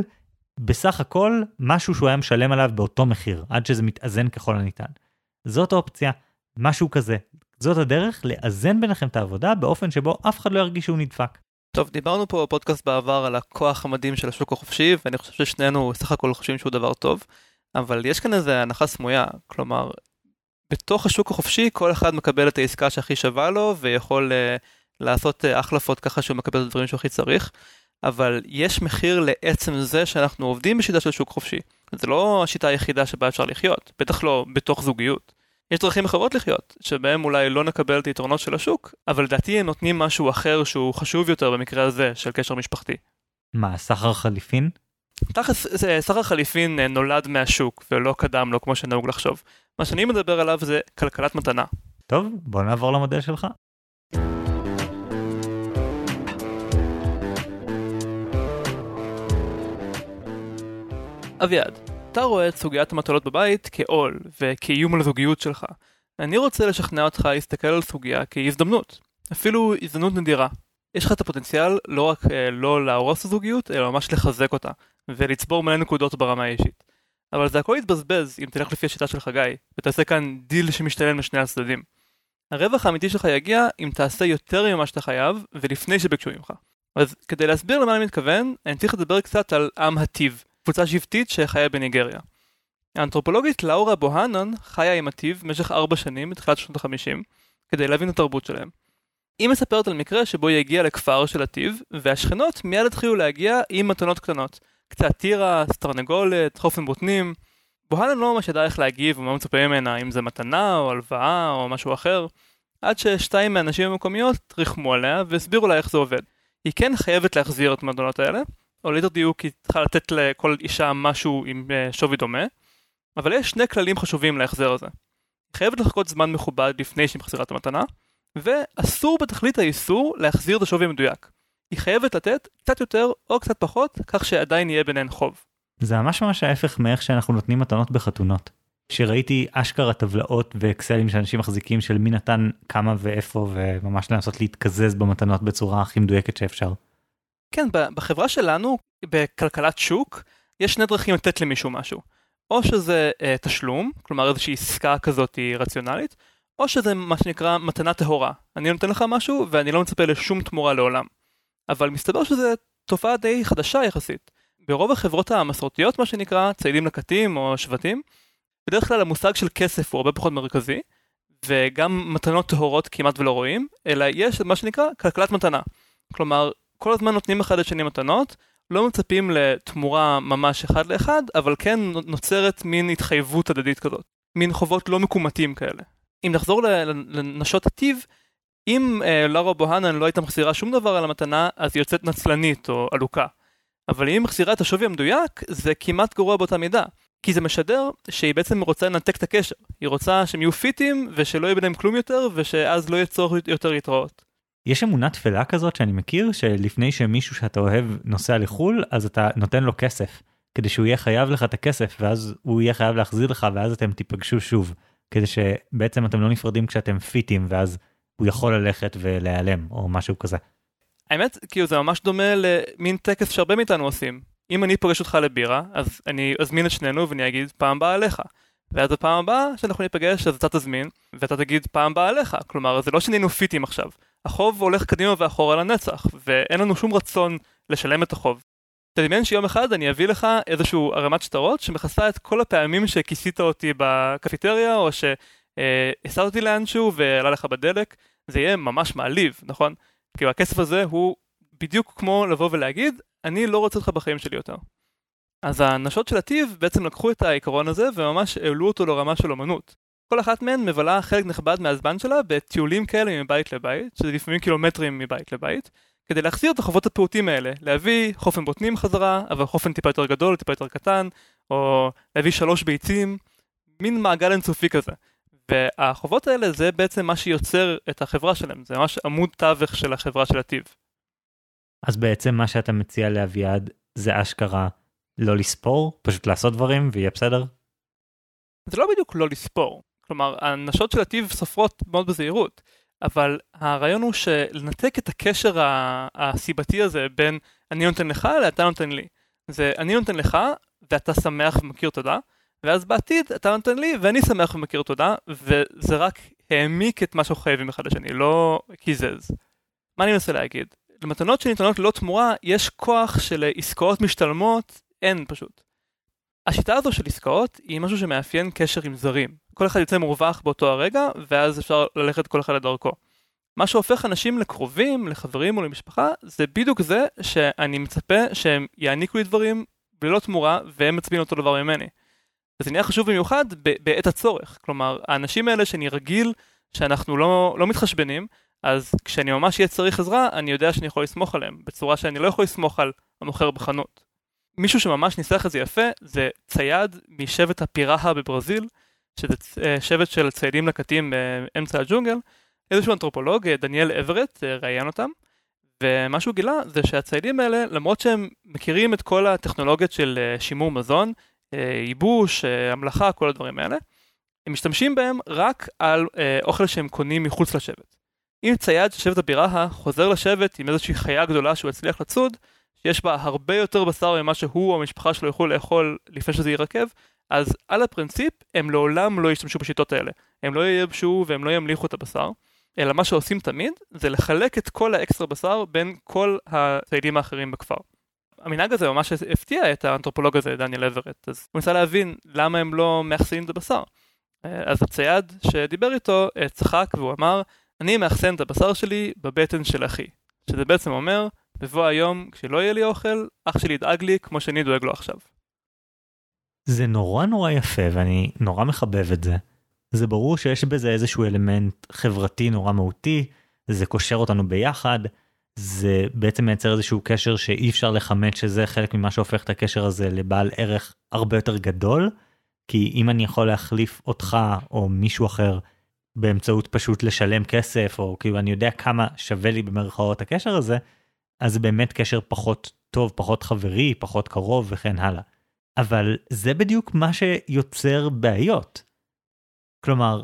בסך הכל משהו שהוא היה משלם עליו באותו מחיר, עד שזה מתאזן ככל הניתן. זאת האופציה, משהו כזה. זאת הדרך לאזן ביניכם את העבודה באופן שבו אף אחד לא ירגיש שהוא נדפק. טוב, דיברנו פה בפודקאסט בעבר על הכוח המדהים של השוק החופשי, ואני חושב ששנינו סך הכל חושבים שהוא דבר טוב, אבל יש כאן איזה הנחה סמויה, כלומר, בתוך השוק החופשי כל אחד מקבל את העסקה שהכי שווה לו, ויכול uh, לעשות uh, החלפות ככה שהוא מקבל את הדברים שהוא הכי צריך, אבל יש מחיר לעצם זה שאנחנו עובדים בשיטה של שוק חופשי. זה לא השיטה היחידה שבה אפשר לחיות, בטח לא בתוך זוגיות. יש דרכים אחרות לחיות, שבהם אולי לא נקבל את היתרונות של השוק, אבל לדעתי הם נותנים משהו אחר שהוא חשוב יותר במקרה הזה של קשר משפחתי. מה, סחר חליפין? תכלס, סחר חליפין אה, נולד מהשוק ולא קדם לו כמו שנהוג לחשוב. מה שאני מדבר עליו זה כלכלת מתנה. טוב, בוא נעבור למודל שלך. אביעד, אתה רואה את סוגיית המטלות בבית כעול וכאיום על הזוגיות שלך. אני רוצה לשכנע אותך להסתכל על סוגיה כהזדמנות, אפילו הזדמנות נדירה. יש לך את הפוטנציאל לא רק אה, לא להרוס את הזוגיות, אלא ממש לחזק אותה, ולצבור מלא נקודות ברמה האישית. אבל זה הכל יתבזבז אם תלך לפי השיטה של חגי, ותעשה כאן דיל שמשתלם לשני הצדדים. הרווח האמיתי שלך יגיע אם תעשה יותר ממה שאתה חייב, ולפני שביקשו ממך. אז כדי להסביר למה אני מתכוון, אני צריך לדבר קצת על עם הטיב. קבוצה שבטית שחיה בניגריה. האנתרופולוגית לאורה בוהנן חיה עם הטיב במשך ארבע שנים בתחילת שנות החמישים, כדי להבין את התרבות שלהם. היא מספרת על מקרה שבו היא הגיעה לכפר של הטיב, והשכנות מיד התחילו להגיע עם מתנות קטנות. קצת טירה, סטרנגולת, חופן בוטנים. בוהנן לא ממש ידעה איך להגיב ומה מצפה ממנה, אם זה מתנה או הלוואה או משהו אחר, עד ששתיים מהנשים המקומיות ריחמו עליה והסבירו לה איך זה עובד. היא כן חייבת להחזיר את המתנות האלה, או ליתר דיוק היא צריכה לתת לכל אישה משהו עם אה, שווי דומה, אבל יש שני כללים חשובים להחזר הזה. חייבת לחכות זמן מכובד לפני שהיא מחזירה את המתנה, ואסור בתכלית האיסור להחזיר את השווי המדויק. היא חייבת לתת קצת יותר או קצת פחות, כך שעדיין יהיה ביניהן חוב. זה ממש ממש ההפך מאיך שאנחנו נותנים מתנות בחתונות. שראיתי אשכרה טבלאות ואקסלים שאנשים מחזיקים של מי נתן כמה ואיפה וממש לנסות להתקזז במתנות בצורה הכי מדויקת שאפשר. כן, בחברה שלנו, בכלכלת שוק, יש שני דרכים לתת למישהו משהו. או שזה אה, תשלום, כלומר איזושהי עסקה כזאת רציונלית, או שזה מה שנקרא מתנה טהורה. אני נותן לך משהו ואני לא מצפה לשום תמורה לעולם. אבל מסתבר שזו תופעה די חדשה יחסית. ברוב החברות המסורתיות, מה שנקרא, ציידים לקטים או שבטים, בדרך כלל המושג של כסף הוא הרבה פחות מרכזי, וגם מתנות טהורות כמעט ולא רואים, אלא יש מה שנקרא כלכלת מתנה. כלומר, כל הזמן נותנים אחד לשני מתנות, לא מצפים לתמורה ממש אחד לאחד, אבל כן נוצרת מין התחייבות הדדית כזאת. מין חובות לא מקומטים כאלה. אם נחזור לנשות הטיב, אם אה, לארה בוהנן לא הייתה מחזירה שום דבר על המתנה, אז היא יוצאת נצלנית או עלוקה. אבל אם היא מחזירה את השווי המדויק, זה כמעט גרוע באותה מידה. כי זה משדר שהיא בעצם רוצה לנתק את הקשר. היא רוצה שהם יהיו פיטים ושלא יהיה ביניהם כלום יותר ושאז לא יהיה צורך יותר להתראות. יש אמונה תפלה כזאת שאני מכיר שלפני שמישהו שאתה אוהב נוסע לחו"ל אז אתה נותן לו כסף כדי שהוא יהיה חייב לך את הכסף ואז הוא יהיה חייב להחזיר לך ואז אתם תיפגשו שוב כדי שבעצם אתם לא נפרדים כשאתם פיטים ואז הוא יכול ללכת ולהיעלם או משהו כזה. האמת כאילו זה ממש דומה למין טקס שהרבה מאיתנו עושים אם אני פוגש אותך לבירה, אז אני אזמין את שנינו ואני אגיד פעם באה עליך. ואז בפעם הבאה שאנחנו ניפגש אז אתה תזמין, ואתה תגיד פעם באה עליך. כלומר, זה לא שנהיינו פיטים עכשיו. החוב הולך קדימה ואחורה לנצח, ואין לנו שום רצון לשלם את החוב. תדמיין שיום אחד אני אביא לך איזשהו ערמת שטרות שמכסה את כל הפעמים שכיסית אותי בקפיטריה, או שהסעת אותי לאנשהו ועלה לך בדלק, זה יהיה ממש מעליב, נכון? כי הכסף הזה הוא בדיוק כמו לבוא ולהגיד, אני לא רוצה אותך בחיים שלי יותר. אז הנשות של הטיב בעצם לקחו את העיקרון הזה וממש העלו אותו לרמה של אומנות. כל אחת מהן מבלה חלק נכבד מהזמן שלה בטיולים כאלה מבית לבית, שזה לפעמים קילומטרים מבית לבית, כדי להחזיר את החובות הפעוטים האלה, להביא חופן בוטנים חזרה, אבל חופן טיפה יותר גדול, טיפה יותר קטן, או להביא שלוש ביצים, מין מעגל אינסופי כזה. והחובות האלה זה בעצם מה שיוצר את החברה שלהם, זה ממש עמוד תווך של החברה של הטיב. אז בעצם מה שאתה מציע לאביעד זה אשכרה לא לספור, פשוט לעשות דברים ויהיה בסדר? זה לא בדיוק לא לספור. כלומר, הנשות של הטיב סופרות מאוד בזהירות, אבל הרעיון הוא שלנתק את הקשר הסיבתי הזה בין אני נותן לך לאתה נותן לי. זה אני נותן לך ואתה שמח ומכיר תודה, ואז בעתיד אתה נותן לי ואני שמח ומכיר תודה, וזה רק העמיק את מה שאנחנו חייבים אחד לשני, לא קיזז. מה אני מנסה להגיד? למתנות שניתנות ללא תמורה יש כוח של עסקאות משתלמות, אין פשוט. השיטה הזו של עסקאות היא משהו שמאפיין קשר עם זרים. כל אחד יוצא מורווח באותו הרגע, ואז אפשר ללכת כל אחד לדרכו. מה שהופך אנשים לקרובים, לחברים או למשפחה, זה בדיוק זה שאני מצפה שהם יעניקו לי דברים בלא תמורה, והם מצביעים אותו דבר ממני. וזה נהיה חשוב במיוחד בעת הצורך. כלומר, האנשים האלה שאני רגיל שאנחנו לא, לא מתחשבנים, אז כשאני ממש אהיה צריך עזרה, אני יודע שאני יכול לסמוך עליהם, בצורה שאני לא יכול לסמוך על המוכר בחנות. מישהו שממש ניסח את זה יפה, זה צייד משבט הפירהה בברזיל, שזה אה, שבט של ציידים לקטים באמצע הג'ונגל, איזשהו אנתרופולוג, אה, דניאל אברט, אה, ראיין אותם, ומה שהוא גילה זה שהציידים האלה, למרות שהם מכירים את כל הטכנולוגיות של שימור מזון, ייבוש, המלאכה, כל הדברים האלה, הם משתמשים בהם רק על אוכל שהם קונים מחוץ לשבט. אם צייד של שבט הבירה חוזר לשבט עם איזושהי חיה גדולה שהוא הצליח לצוד, שיש בה הרבה יותר בשר ממה שהוא או המשפחה שלו יוכלו לאכול לפני שזה יירקב, אז על הפרינציפ הם לעולם לא ישתמשו בשיטות האלה. הם לא ייבשו והם לא ימליכו את הבשר, אלא מה שעושים תמיד זה לחלק את כל האקסטרה בשר בין כל הציידים האחרים בכפר. המנהג הזה ממש הפתיע את האנתרופולוג הזה, דניאל אברט, אז הוא ניסה להבין למה הם לא מאחסנים את הבשר. אז הצייד שדיבר איתו צחק והוא אמר, אני מאחסן את הבשר שלי בבטן של אחי. שזה בעצם אומר, בבוא היום, כשלא יהיה לי אוכל, אח שלי ידאג לי כמו שאני דואג לו עכשיו. זה נורא נורא יפה ואני נורא מחבב את זה. זה ברור שיש בזה איזשהו אלמנט חברתי נורא מהותי, זה קושר אותנו ביחד, זה בעצם מייצר איזשהו קשר שאי אפשר לכמת שזה חלק ממה שהופך את הקשר הזה לבעל ערך הרבה יותר גדול, כי אם אני יכול להחליף אותך או מישהו אחר באמצעות פשוט לשלם כסף או כאילו אני יודע כמה שווה לי במרכאות הקשר הזה אז זה באמת קשר פחות טוב פחות חברי פחות קרוב וכן הלאה. אבל זה בדיוק מה שיוצר בעיות. כלומר,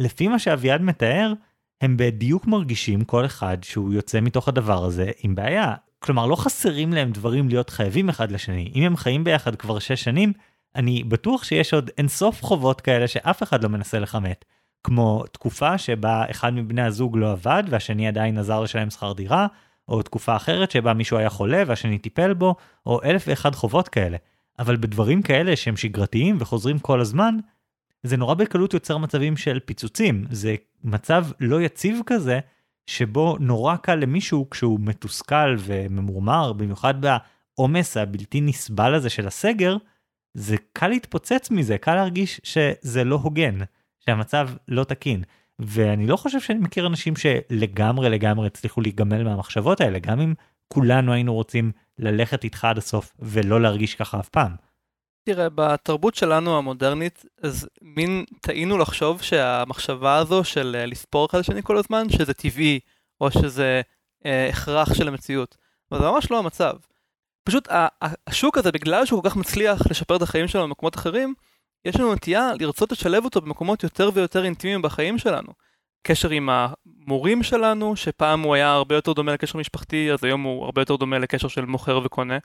לפי מה שאביעד מתאר, הם בדיוק מרגישים כל אחד שהוא יוצא מתוך הדבר הזה עם בעיה. כלומר, לא חסרים להם דברים להיות חייבים אחד לשני. אם הם חיים ביחד כבר שש שנים, אני בטוח שיש עוד אינסוף חובות כאלה שאף אחד לא מנסה לכמת. כמו תקופה שבה אחד מבני הזוג לא עבד והשני עדיין עזר לשלם שכר דירה, או תקופה אחרת שבה מישהו היה חולה והשני טיפל בו, או אלף ואחד חובות כאלה. אבל בדברים כאלה שהם שגרתיים וחוזרים כל הזמן, זה נורא בקלות יוצר מצבים של פיצוצים. זה מצב לא יציב כזה, שבו נורא קל למישהו כשהוא מתוסכל וממורמר, במיוחד בעומס הבלתי נסבל הזה של הסגר, זה קל להתפוצץ מזה, קל להרגיש שזה לא הוגן, שהמצב לא תקין. ואני לא חושב שאני מכיר אנשים שלגמרי לגמרי הצליחו להיגמל מהמחשבות האלה, גם אם כולנו היינו רוצים ללכת איתך עד הסוף ולא להרגיש ככה אף פעם. תראה, בתרבות שלנו המודרנית, אז מין טעינו לחשוב שהמחשבה הזו של אה, לספור אחד לשני כל הזמן, שזה טבעי, או שזה אה, הכרח של המציאות. אבל זה ממש לא המצב. פשוט השוק הזה, בגלל שהוא כל כך מצליח לשפר את החיים שלנו במקומות אחרים, יש לנו נטייה לרצות לשלב אותו במקומות יותר ויותר אינטימיים בחיים שלנו. קשר עם המורים שלנו, שפעם הוא היה הרבה יותר דומה לקשר משפחתי, אז היום הוא הרבה יותר דומה לקשר של מוכר וקונה.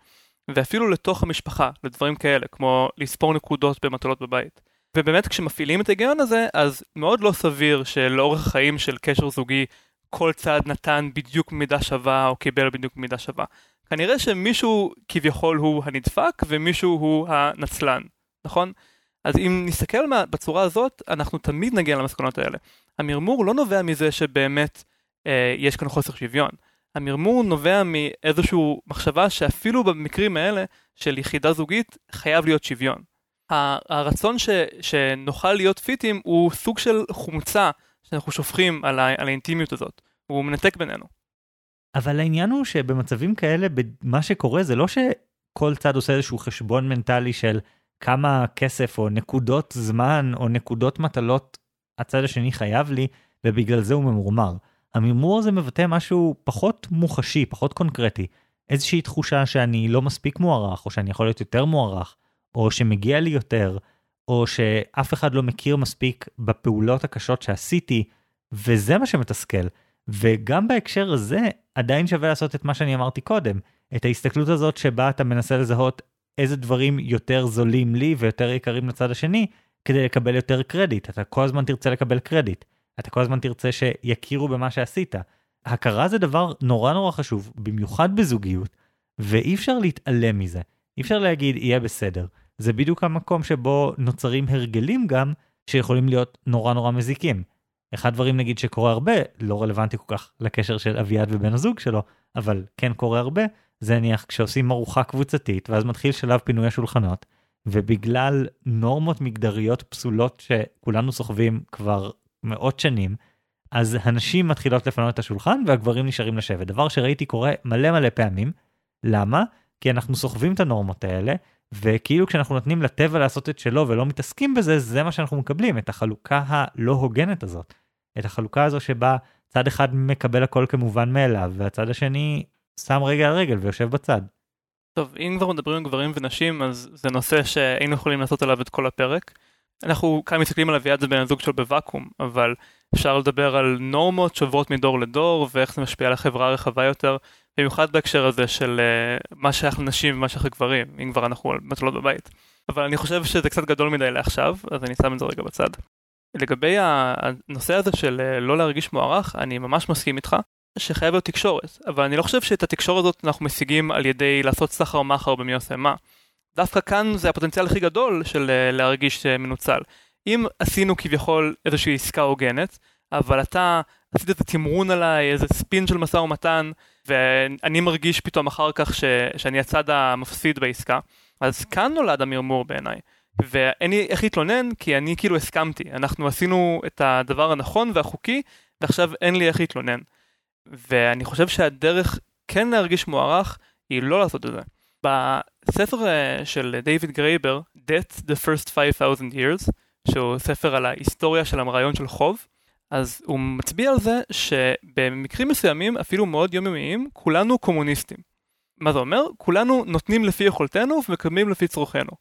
ואפילו לתוך המשפחה, לדברים כאלה, כמו לספור נקודות במטלות בבית. ובאמת כשמפעילים את ההיגיון הזה, אז מאוד לא סביר שלאורך החיים של קשר זוגי, כל צד נתן בדיוק במידה שווה או קיבל בדיוק במידה שווה. כנראה שמישהו כביכול הוא הנדפק ומישהו הוא הנצלן, נכון? אז אם נסתכל בצורה הזאת, אנחנו תמיד נגיע למסקנות האלה. המרמור לא נובע מזה שבאמת אה, יש כאן חוסר שוויון. המרמור נובע מאיזושהי מחשבה שאפילו במקרים האלה של יחידה זוגית חייב להיות שוויון. הרצון ש, שנוכל להיות פיטים הוא סוג של חומצה שאנחנו שופכים על, ה, על האינטימיות הזאת, הוא מנתק בינינו. אבל העניין הוא שבמצבים כאלה, מה שקורה זה לא שכל צד עושה איזשהו חשבון מנטלי של כמה כסף או נקודות זמן או נקודות מטלות הצד השני חייב לי, ובגלל זה הוא ממורמר. המרמור הזה מבטא משהו פחות מוחשי, פחות קונקרטי. איזושהי תחושה שאני לא מספיק מוערך, או שאני יכול להיות יותר מוערך, או שמגיע לי יותר, או שאף אחד לא מכיר מספיק בפעולות הקשות שעשיתי, וזה מה שמתסכל. וגם בהקשר הזה, עדיין שווה לעשות את מה שאני אמרתי קודם, את ההסתכלות הזאת שבה אתה מנסה לזהות איזה דברים יותר זולים לי ויותר יקרים לצד השני, כדי לקבל יותר קרדיט. אתה כל הזמן תרצה לקבל קרדיט. אתה כל הזמן תרצה שיכירו במה שעשית. הכרה זה דבר נורא נורא חשוב, במיוחד בזוגיות, ואי אפשר להתעלם מזה. אי אפשר להגיד יהיה בסדר. זה בדיוק המקום שבו נוצרים הרגלים גם, שיכולים להיות נורא נורא מזיקים. אחד הדברים נגיד שקורה הרבה, לא רלוונטי כל כך לקשר של אביעד ובן הזוג שלו, אבל כן קורה הרבה, זה נניח כשעושים ארוחה קבוצתית, ואז מתחיל שלב פינוי השולחנות, ובגלל נורמות מגדריות פסולות שכולנו סוחבים כבר מאות שנים, אז הנשים מתחילות לפנות את השולחן והגברים נשארים לשבת. דבר שראיתי קורה מלא מלא פעמים. למה? כי אנחנו סוחבים את הנורמות האלה, וכאילו כשאנחנו נותנים לטבע לעשות את שלו ולא מתעסקים בזה, זה מה שאנחנו מקבלים, את החלוקה הלא הוגנת הזאת. את החלוקה הזו שבה צד אחד מקבל הכל כמובן מאליו, והצד השני שם רגל על רגל ויושב בצד. טוב, אם כבר מדברים על גברים ונשים, אז זה נושא שהיינו יכולים לעשות עליו את כל הפרק. אנחנו כאן מסתכלים על אביעד זה בן הזוג שלו בוואקום, אבל אפשר לדבר על נורמות שעוברות מדור לדור ואיך זה משפיע על החברה הרחבה יותר, במיוחד בהקשר הזה של uh, מה שייך לנשים ומה שייך לגברים, אם כבר אנחנו על מטלות בבית. אבל אני חושב שזה קצת גדול מדי לעכשיו, אז אני שם את זה רגע בצד. לגבי הנושא הזה של uh, לא להרגיש מוערך, אני ממש מסכים איתך. שחייב להיות תקשורת, אבל אני לא חושב שאת התקשורת הזאת אנחנו משיגים על ידי לעשות סחר מחר במי עושה מה. דווקא כאן זה הפוטנציאל הכי גדול של אה, להרגיש אה, מנוצל. אם עשינו כביכול איזושהי עסקה הוגנת, אבל אתה עשית את התמרון עליי, איזה ספין של משא ומתן, ואני מרגיש פתאום אחר כך ש, שאני הצד המפסיד בעסקה, אז כאן נולד המרמור בעיניי. ואין לי איך להתלונן, כי אני כאילו הסכמתי. אנחנו עשינו את הדבר הנכון והחוקי, ועכשיו אין לי איך להתלונן. ואני חושב שהדרך כן להרגיש מוערך, היא לא לעשות את זה. בספר אה, של דיוויד גרייבר, Debt the First 5,000 Years, שהוא ספר על ההיסטוריה של הרעיון של חוב, אז הוא מצביע על זה שבמקרים מסוימים, אפילו מאוד יומיומיים, כולנו קומוניסטים. מה זה אומר? כולנו נותנים לפי יכולתנו ומקדמים לפי צורכנו.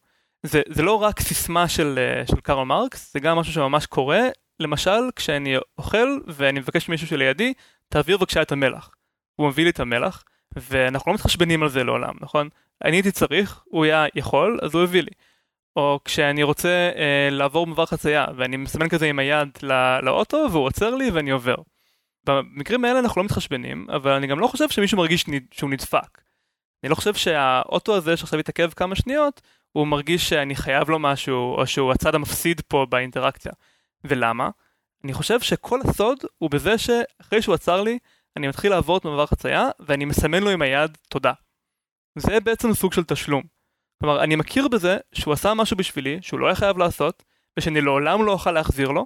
זה, זה לא רק סיסמה של, אה, של קארל מרקס, זה גם משהו שממש קורה. למשל, כשאני אוכל ואני מבקש ממישהו שלידי, תעביר בבקשה את המלח. הוא מביא לי את המלח, ואנחנו לא מתחשבנים על זה לעולם, נכון? אני הייתי צריך, הוא היה יכול, אז הוא הביא לי. או כשאני רוצה אה, לעבור במעבר חצייה, ואני מסמן כזה עם היד לא, לאוטו, והוא עוצר לי ואני עובר. במקרים האלה אנחנו לא מתחשבנים, אבל אני גם לא חושב שמישהו מרגיש שהוא נדפק. אני לא חושב שהאוטו הזה שעכשיו התעכב כמה שניות, הוא מרגיש שאני חייב לו משהו, או שהוא הצד המפסיד פה באינטראקציה. ולמה? אני חושב שכל הסוד הוא בזה שאחרי שהוא עצר לי, אני מתחיל לעבור את מעבר חצייה, ואני מסמן לו עם היד תודה. זה בעצם סוג של תשלום. כלומר, אני מכיר בזה שהוא עשה משהו בשבילי, שהוא לא היה חייב לעשות, ושאני לעולם לא אוכל להחזיר לו,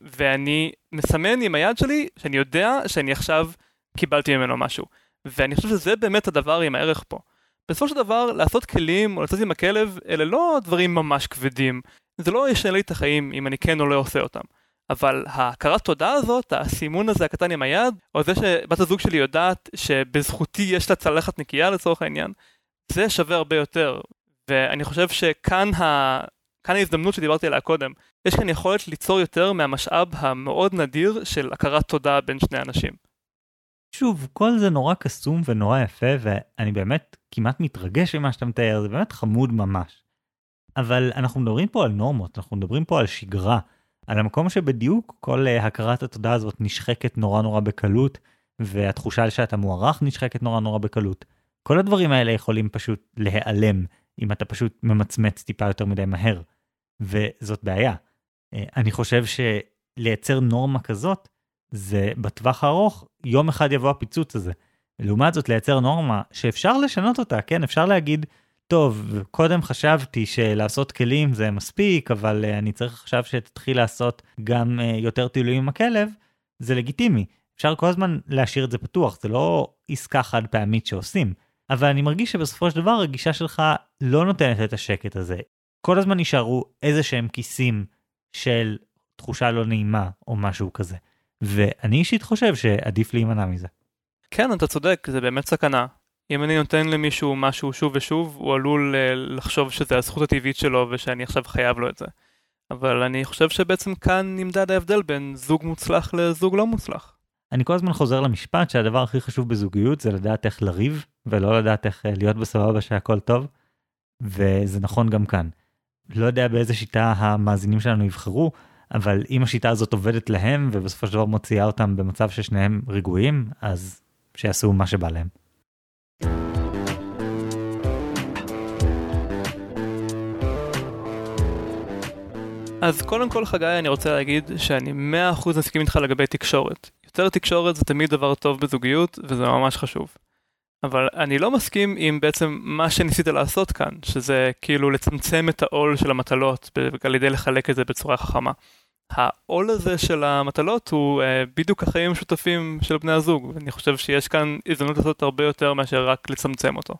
ואני מסמן עם היד שלי שאני יודע שאני עכשיו קיבלתי ממנו משהו. ואני חושב שזה באמת הדבר עם הערך פה. בסופו של דבר, לעשות כלים או לצאת עם הכלב, אלה לא דברים ממש כבדים. זה לא ישנה לי את החיים אם אני כן או לא עושה אותם. אבל ההכרת תודה הזאת, הסימון הזה הקטן עם היד, או זה שבת הזוג שלי יודעת שבזכותי יש לה צלחת נקייה לצורך העניין, זה שווה הרבה יותר. ואני חושב שכאן ה... כאן ההזדמנות שדיברתי עליה קודם, יש כאן יכולת ליצור יותר מהמשאב המאוד נדיר של הכרת תודה בין שני אנשים. שוב, כל זה נורא קסום ונורא יפה, ואני באמת כמעט מתרגש ממה שאתה מתאר, זה באמת חמוד ממש. אבל אנחנו מדברים פה על נורמות, אנחנו מדברים פה על שגרה, על המקום שבדיוק כל uh, הכרת התודה הזאת נשחקת נורא נורא בקלות, והתחושה שאתה מוערך נשחקת נורא נורא בקלות. כל הדברים האלה יכולים פשוט להיעלם אם אתה פשוט ממצמץ טיפה יותר מדי מהר, וזאת בעיה. Uh, אני חושב שלייצר נורמה כזאת, זה בטווח הארוך, יום אחד יבוא הפיצוץ הזה. לעומת זאת, לייצר נורמה שאפשר לשנות אותה, כן, אפשר להגיד, טוב, קודם חשבתי שלעשות כלים זה מספיק, אבל uh, אני צריך עכשיו שתתחיל לעשות גם uh, יותר טיולים עם הכלב, זה לגיטימי. אפשר כל הזמן להשאיר את זה פתוח, זה לא עסקה חד פעמית שעושים. אבל אני מרגיש שבסופו של דבר הגישה שלך לא נותנת את השקט הזה. כל הזמן נשארו איזה שהם כיסים של תחושה לא נעימה או משהו כזה. ואני אישית חושב שעדיף להימנע מזה. כן, אתה צודק, זה באמת סכנה. אם אני נותן למישהו משהו שוב ושוב, הוא עלול uh, לחשוב שזה הזכות הטבעית שלו ושאני עכשיו חייב לו את זה. אבל אני חושב שבעצם כאן נמדד ההבדל בין זוג מוצלח לזוג לא מוצלח. אני כל הזמן חוזר למשפט שהדבר הכי חשוב בזוגיות זה לדעת איך לריב, ולא לדעת איך uh, להיות בסבבה שהכל טוב, וזה נכון גם כאן. לא יודע באיזה שיטה המאזינים שלנו יבחרו, אבל אם השיטה הזאת עובדת להם ובסופו של דבר מוציאה אותם במצב ששניהם רגועים, אז שיעשו מה שבא להם. אז קודם כל חגי אני רוצה להגיד שאני 100% מסכים איתך לגבי תקשורת. יותר תקשורת זה תמיד דבר טוב בזוגיות וזה ממש חשוב. אבל אני לא מסכים עם בעצם מה שניסית לעשות כאן, שזה כאילו לצמצם את העול של המטלות על ידי לחלק את זה בצורה חכמה. העול הזה של המטלות הוא uh, בדיוק החיים המשותפים של בני הזוג, ואני חושב שיש כאן הזדמנות לעשות הרבה יותר מאשר רק לצמצם אותו.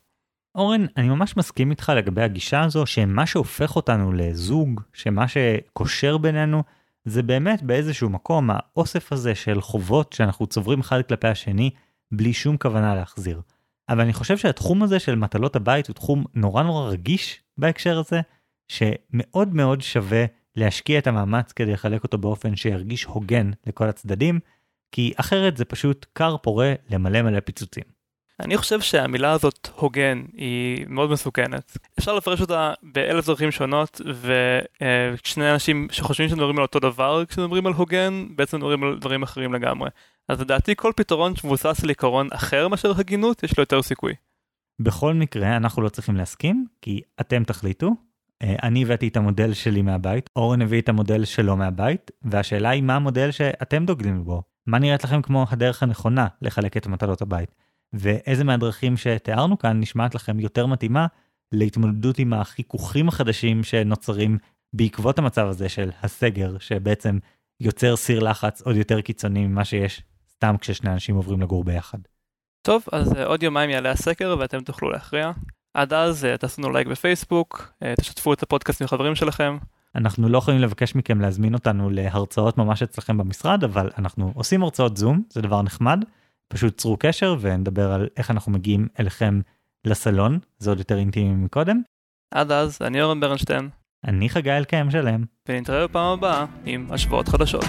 אורן, אני ממש מסכים איתך לגבי הגישה הזו, שמה שהופך אותנו לזוג, שמה שקושר בינינו, זה באמת באיזשהו מקום האוסף הזה של חובות שאנחנו צוברים אחד כלפי השני, בלי שום כוונה להחזיר. אבל אני חושב שהתחום הזה של מטלות הבית הוא תחום נורא נורא רגיש בהקשר הזה, שמאוד מאוד שווה להשקיע את המאמץ כדי לחלק אותו באופן שירגיש הוגן לכל הצדדים, כי אחרת זה פשוט כר פורה למלא מלא פיצוצים. אני חושב שהמילה הזאת הוגן היא מאוד מסוכנת. אפשר לפרש אותה באלף דרכים שונות ושני אנשים שחושבים שמדברים על אותו דבר כשמדברים על הוגן בעצם מדברים על דברים אחרים לגמרי. אז לדעתי כל פתרון שמבוסס על עיקרון אחר מאשר הגינות יש לו יותר סיכוי. בכל מקרה אנחנו לא צריכים להסכים כי אתם תחליטו אני הבאתי את המודל שלי מהבית, אורן הביא את המודל שלו מהבית, והשאלה היא מה המודל שאתם דוגלים בו. מה נראית לכם כמו הדרך הנכונה לחלק את מטלות הבית? ואיזה מהדרכים שתיארנו כאן נשמעת לכם יותר מתאימה להתמודדות עם החיכוכים החדשים שנוצרים בעקבות המצב הזה של הסגר, שבעצם יוצר סיר לחץ עוד יותר קיצוני ממה שיש סתם כששני אנשים עוברים לגור ביחד. טוב, אז אה, עוד יומיים יעלה הסקר ואתם תוכלו להכריע. עד אז אה, תעשו לייק בפייסבוק, אה, תשתפו את הפודקאסט עם חברים שלכם. אנחנו לא יכולים לבקש מכם להזמין אותנו להרצאות ממש אצלכם במשרד, אבל אנחנו עושים הרצאות זום, זה דבר נחמד. פשוט צרו קשר ונדבר על איך אנחנו מגיעים אליכם לסלון, זה עוד יותר אינטימי מקודם. עד אז, אני אורן ברנשטיין. אני חגי אלקיים שלם. ונתראה בפעם הבאה עם השוואות חדשות.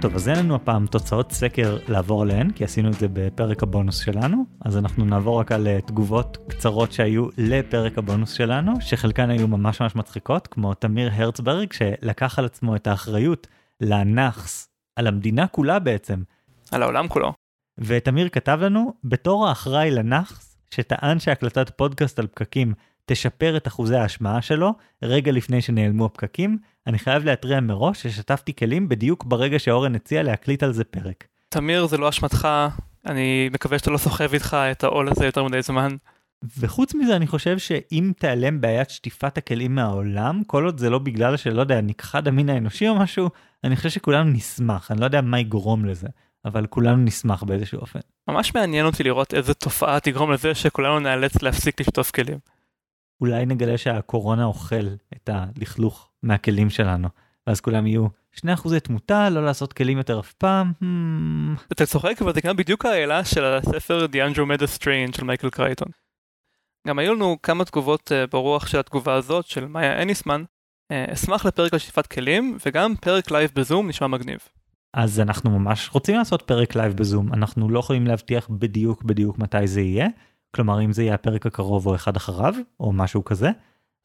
טוב, אז אין לנו הפעם תוצאות סקר לעבור עליהן, כי עשינו את זה בפרק הבונוס שלנו, אז אנחנו נעבור רק על אה, תגובות קצרות שהיו לפרק הבונוס שלנו, שחלקן היו ממש ממש מצחיקות, כמו תמיר הרצברג, שלקח על עצמו את האחריות לנאחס, על המדינה כולה בעצם. על העולם כולו. ותמיר כתב לנו, בתור האחראי לנאחס, שטען שהקלטת פודקאסט על פקקים תשפר את אחוזי ההשמעה שלו, רגע לפני שנעלמו הפקקים, אני חייב להתריע מראש ששטפתי כלים בדיוק ברגע שאורן הציע להקליט על זה פרק. תמיר, זה לא אשמתך, אני מקווה שאתה לא סוחב איתך את העול הזה יותר מדי זמן. וחוץ מזה אני חושב שאם תיעלם בעיית שטיפת הכלים מהעולם, כל עוד זה לא בגלל שלא יודע, נכחד המין האנושי או משהו, אני חושב שכולנו נשמח, אני לא יודע מה יגרום לזה, אבל כולנו נשמח באיזשהו אופן. ממש מעניין אותי לראות איזה תופעה תגרום לזה שכולנו נאלץ להפסיק לשטוף כלים. אולי נגלה שהקורונה אוכל את הלכלוך מהכלים שלנו, ואז כולם יהיו 2% תמותה, לא לעשות כלים יותר אף פעם. Hmm. אתה צוחק, אבל זה גם בדיוק העילה של הספר The Andromeda Strange של מייקל קרייטון. גם היו לנו כמה תגובות uh, ברוח של התגובה הזאת של מאיה אניסמן. אה, אשמח לפרק על שטיפת כלים, וגם פרק לייב בזום נשמע מגניב. אז אנחנו ממש רוצים לעשות פרק לייב בזום, אנחנו לא יכולים להבטיח בדיוק בדיוק מתי זה יהיה, כלומר אם זה יהיה הפרק הקרוב או אחד אחריו, או משהו כזה,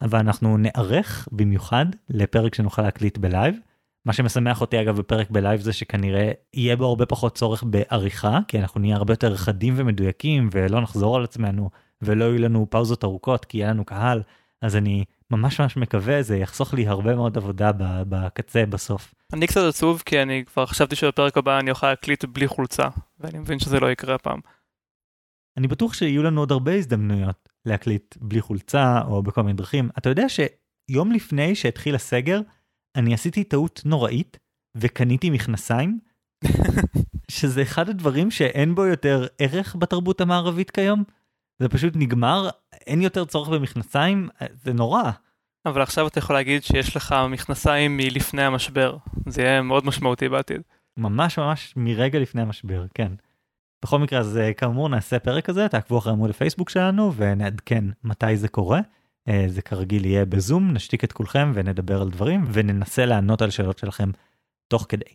אבל אנחנו נערך במיוחד לפרק שנוכל להקליט בלייב. מה שמשמח אותי אגב בפרק בלייב זה שכנראה יהיה בו הרבה פחות צורך בעריכה, כי אנחנו נהיה הרבה יותר חדים ומדויקים ולא נחזור על עצמנו ולא יהיו לנו פאוזות ארוכות כי יהיה לנו קהל, אז אני ממש ממש מקווה, זה יחסוך לי הרבה מאוד עבודה בקצה בסוף. אני קצת עצוב כי אני כבר חשבתי שבפרק הבא אני אוכל להקליט בלי חולצה, ואני מבין שזה לא יקרה הפעם. אני בטוח שיהיו לנו עוד הרבה הזדמנויות להקליט בלי חולצה או בכל מיני דרכים. אתה יודע שיום לפני שהתחיל הסגר, אני עשיתי טעות נוראית וקניתי מכנסיים, שזה אחד הדברים שאין בו יותר ערך בתרבות המערבית כיום. זה פשוט נגמר, אין יותר צורך במכנסיים, זה נורא. אבל עכשיו אתה יכול להגיד שיש לך מכנסיים מלפני המשבר, זה יהיה מאוד משמעותי בעתיד. ממש ממש מרגע לפני המשבר, כן. בכל מקרה אז אה, כאמור נעשה פרק כזה, תעקבו אחרי עמוד הפייסבוק שלנו ונעדכן מתי זה קורה. אה, זה כרגיל יהיה בזום, נשתיק את כולכם ונדבר על דברים וננסה לענות על שאלות שלכם תוך כדי.